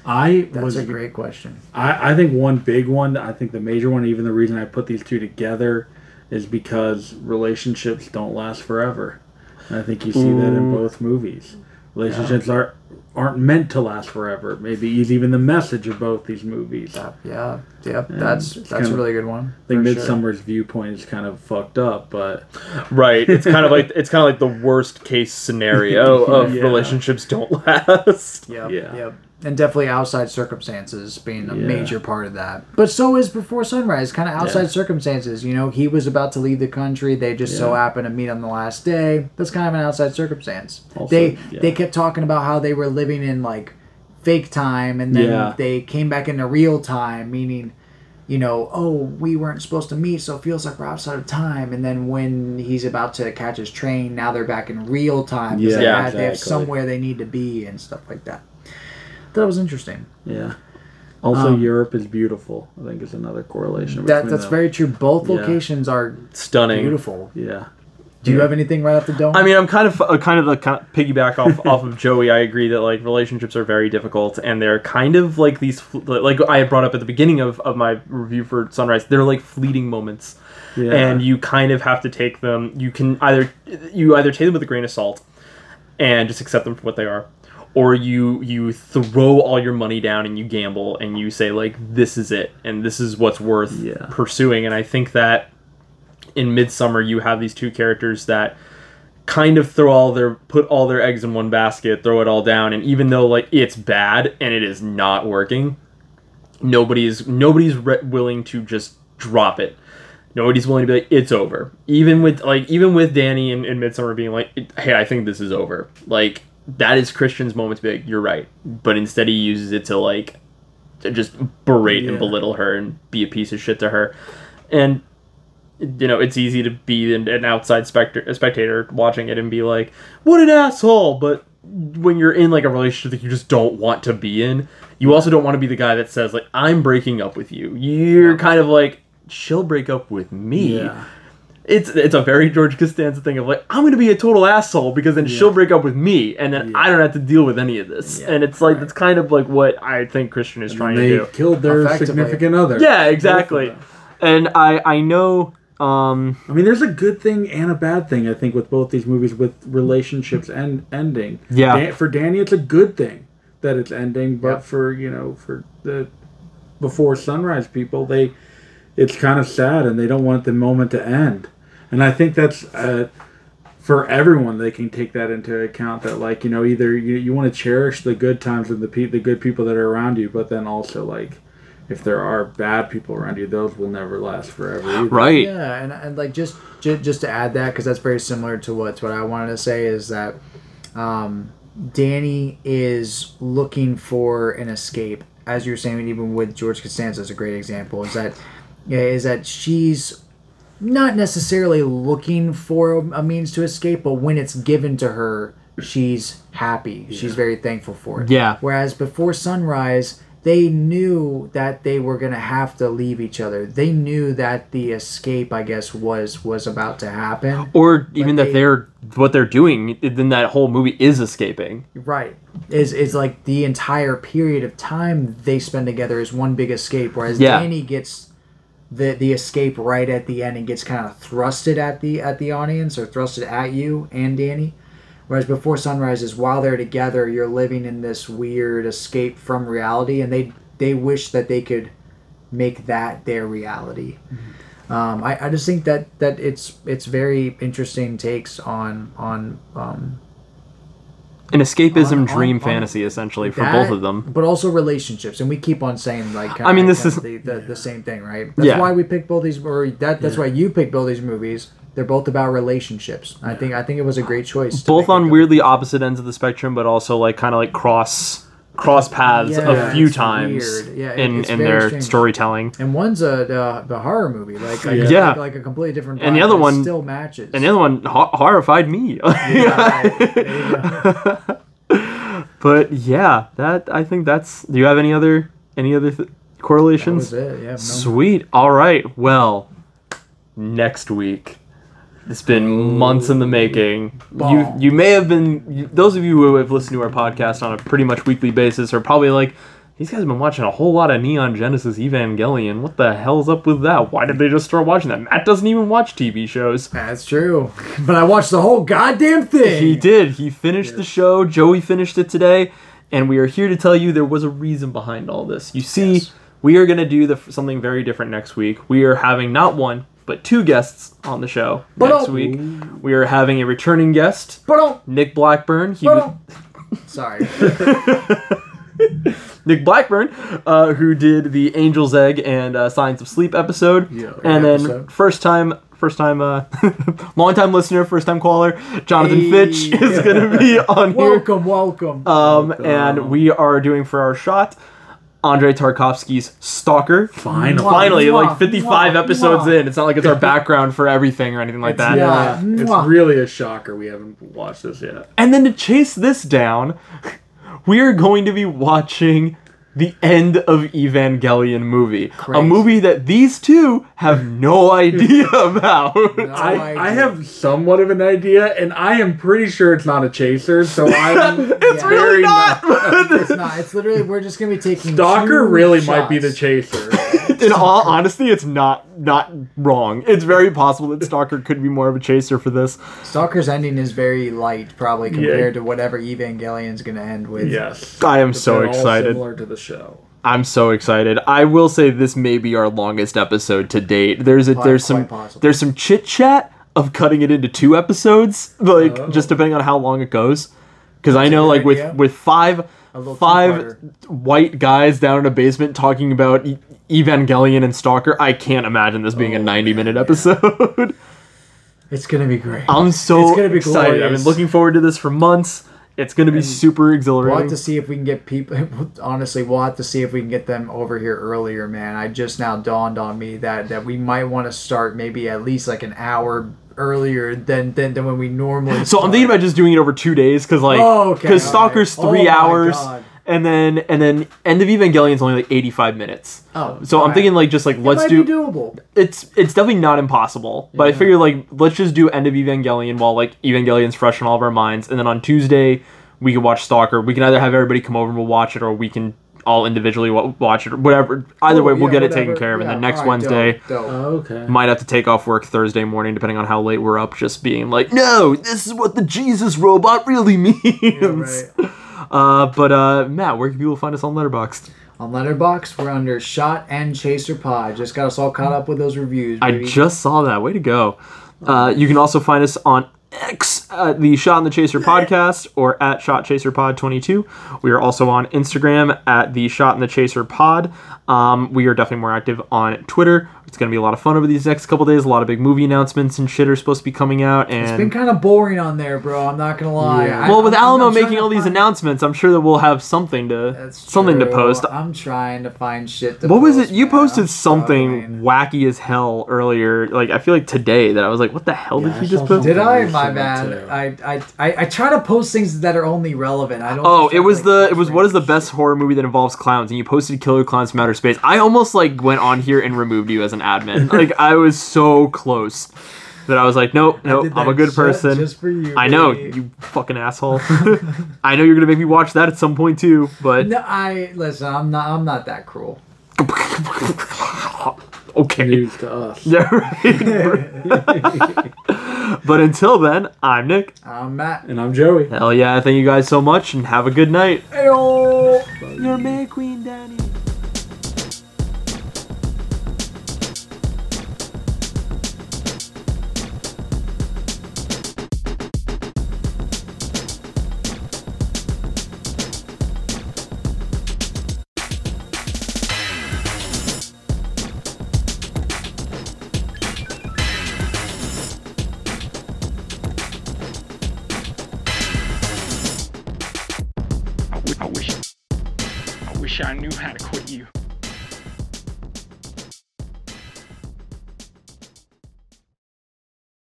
I that's was a great question. I, I think one big one, I think the major one, even the reason I put these two together is because relationships don't last forever. And I think you see that in mm. both movies. Relationships are aren't meant to last forever. Maybe even the message of both these movies. I Yeah. Yep. That's that's kinda- a really good one. I think for sure. Midsommar's viewpoint is kind of fucked up, but Right. It's kind of like it's kind of like the worst case scenario of Yeah. relationships don't last. Yep. Yeah. Yep. And definitely outside circumstances being a Yeah. major part of that. But so is Before Sunrise, kind of outside Yeah. circumstances. You know, he was about to leave the country. They just so Yeah. happened to meet on the last day. That's kind of an outside circumstance. Also, they they kept talking about how they were living in like fake time, and then they came back into real time, meaning. You know, oh, we weren't supposed to meet, so it feels like we're outside of time. And then when he's about to catch his train, now they're back in real time. Yeah, had- they have somewhere they need to be and stuff like that. That was interesting. yeah. Also, Um, Europe is beautiful. I think is another correlation. That that's them. very true. Both Yeah. locations are Stunning. beautiful. Yeah. Do you have anything right off the dome? I mean, I'm kind of uh, kind of like kind of piggyback off off of Joey. I agree that like relationships are very difficult, and they're kind of like these like I had brought up at the beginning of, of my review for Sunrise. They're like fleeting moments, Yeah. and you kind of have to take them. You can either you either take them with a grain of salt, and just accept them for what they are, or you you throw all your money down and you gamble and you say like this is it and this is what's worth Yeah. pursuing. And I think that in Midsommar you have these two characters that kind of throw all their put all their eggs in one basket, throw it all down, and even though like it's bad and it is not working, nobody's nobody's re- willing to just drop it. Nobody's willing to be like it's over. Even with like even with Danny and, and Midsommar being like, hey, I think this is over. Like that is Christian's moment to be like, you're right. But instead he uses it to like to just berate and belittle her and be a piece of shit to her. And you know, it's easy to be an, an outside specter, a spectator watching it and be like, "What an asshole!" But when you're in like a relationship that you just don't want to be in, you also don't want to be the guy that says like, "I'm breaking up with you." You're kind of like, "She'll break up with me." Yeah. It's it's a very George Costanza thing of like, "I'm gonna be a total asshole because then she'll break up with me, and then I don't have to deal with any of this." Yeah, and it's like right. that's kind of like what I think Christian is trying they to do. They killed their significant other. Yeah, exactly. And I I know um I mean, there's a good thing and a bad thing. I think with both these movies, with relationships and ending. Yeah. Dan- for Danny, it's a good thing that it's ending, but Yep. for you know, for the before sunrise people, they it's kind of sad and they don't want the moment to end. And I think that's uh, for everyone. They can take that into account. That like you know, either you, you want to cherish the good times and the pe- the good people that are around you, but then also like. If there are bad people around you, those will never last forever. Either. right. Yeah, and, and like just, just just to add that because that's very similar to what what I wanted to say is that um, Danny is looking for an escape, as you're saying, even with George Costanza is a great example. Is that yeah, is that she's not necessarily looking for a means to escape, but when it's given to her, she's happy. She's very thankful for it. Yeah. Whereas before sunrise, they knew that they were gonna have to leave each other. They knew that the escape, I guess, was was about to happen. Or even But that they- they're what they're doing, then that whole movie is escaping. Right. Is is like the entire period of time they spend together is one big escape, whereas Yeah. Danny gets the the escape right at the end and gets kind of thrusted at the at the audience or thrusted at you and Danny. Whereas before sunrise is while they're together, you're living in this weird escape from reality, and they they wish that they could make that their reality. Um, I, I just think that that it's it's very interesting takes on on um, An escapism On- on- dream on fantasy, essentially, for that, both of them. but also relationships, and we keep on saying like kinda, I mean, this is- the, the, the same thing, right? That's Yeah. why we picked both these, or that that's why you picked both these movies. They're both about relationships. I think I think it was a great choice. Both on weirdly opposite ends of the spectrum, but also like kind of like cross cross paths Yeah, a few times weird. Yeah, it- in in their strange. storytelling. And one's a the, the horror movie, like like, Yeah. a, like, like a completely different. And the other one- still matches. And the other one ho- horrified me. Yeah, but yeah, that I think that's. Do you have any other any other th- That correlations? was it. Yeah. No, Sweet. All right. Well, next week. It's been months in the making. You you may have been those of you who have listened to our podcast on a pretty much weekly basis are probably like these guys have been watching a whole lot of Neon Genesis Evangelion. What the hell's up with that? Why did they just start watching that? Matt doesn't even watch TV shows. That's true. But I watched the whole goddamn thing. He did. He finished the show. Joey finished it today, and we are here to tell you there was a reason behind all this. You see, Yes. we are going to do the, something very different next week. We are having not one but two guests on the show But next oh- week. We are having a returning guest, But oh, Nick Blackburn. He was, oh. Sorry. Nick Blackburn, uh, who did the Angel's Egg and uh, Science of Sleep episode, Yeah. and then episode. first time. First time, uh, long time listener, first time caller, Jonathan Hey. Fitch is going to be on here. welcome, welcome. Um, and we are doing for our shot Andrei Tarkovsky's Stalker. Finally. Finally, Mwah, like 55 mwah, episodes mwah. in. It's not like it's our background for everything or anything like that. yeah. Yeah, it's really a shocker we haven't watched this yet. And then to chase this down, we are going to be watching the end of Evangelion movie. A movie that these two have no idea about. I, idea. I have somewhat of an idea, and I am pretty sure it's not a chaser, so I'm it's Yeah. really very not. It's not. It's literally we're just gonna be taking. Stalker two really might be the chaser. in all honesty, it's not not wrong. It's very possible that Stalker could be more of a chaser for this. Stalker's ending is very light, probably Yeah. compared to whatever Evangelion's gonna end with. yes. I am so They're all excited. Similar to the show. I'm so excited. I will say this may be our longest episode to date. There's a there's some possible. there's some chit chat of cutting it into two episodes, like Oh. just depending on how long it goes. Because I know, like with idea. with five five white guys down in a basement talking about E- Evangelion and Stalker, I can't imagine this being a Oh, 90 minute episode. It's gonna be great. I'm so It's gonna be excited. I've been looking forward to this for months. It's gonna be super exhilarating. We'll have to see if we can get people. Honestly, we'll have to see if we can get them over here earlier, man. I just now dawned on me that that we might want to start maybe at least like an hour earlier than than, than when we normally. So I'm thinking about just doing it over two days because like Oh, okay, because Stalker's right. three Oh hours God. And then and then End of Evangelion is only like 85 minutes. Oh, so I'm alright. thinking like just like It let's might do be doable. it's it's definitely not impossible, but I Yeah. figure like let's just do End of Evangelion while like Evangelion's fresh in all of our minds, and then on Tuesday we can watch Stalker. We can either have everybody come over and we'll watch it, or we can all individually watch it, or whatever. Either oh, way, Cool, we'll yeah, get it taken care of, and then next alright, Wednesday. dope, dope. Oh, okay. Might have to take off work Thursday morning, depending on how late we're up. Just being like, no, this is what the Jesus robot really means. Yeah, right. Uh, but uh, Matt, where can people find us on Letterboxd? On Letterboxd, we're under Shot and Chaser Pod. Just got us all caught up with those reviews. I just saw that. Way to go. Uh, you can also find us on X at the Shot and the Chaser podcast or at Shot Chaser Pod 22. We are also on Instagram at the Shot and the Chaser Pod. Um, we are definitely more active on Twitter. It's going to be a lot of fun over these next couple days. A lot of big movie announcements and shit are supposed to be coming out. And It's been kind of boring on there, bro. I'm not gonna lie. Yeah. I- well, with I'm- Alamo I'm making all these find- announcements, I'm sure that we'll have something to That's something to post. I'm trying to find shit to What was it? You man. posted I'm something struggling. wacky as hell earlier. Like I feel like today that I was like, "What the hell Yeah, did I he just post?" Did I? My too. bad. I, I, I, I try to post things that are only relevant. I don't. Oh, it was like, the it was what is the random best horror movie that involves clowns, and you posted Killer Klowns from Outer Space. I almost like went on here and removed you as an admin. like I was so close that I was like, nope, nope, I'm a good ju- person. just for you, I know baby. you fucking asshole. I know you're gonna make me watch that at some point too, but No, I listen. I'm not. I'm not that cruel. Okay. News to us. Yeah, right. but until then, I'm Nick. I'm Matt. And I'm Joey. Hell yeah, thank you guys so much and have a good night. Ayo. You're Mary Queen Daddy.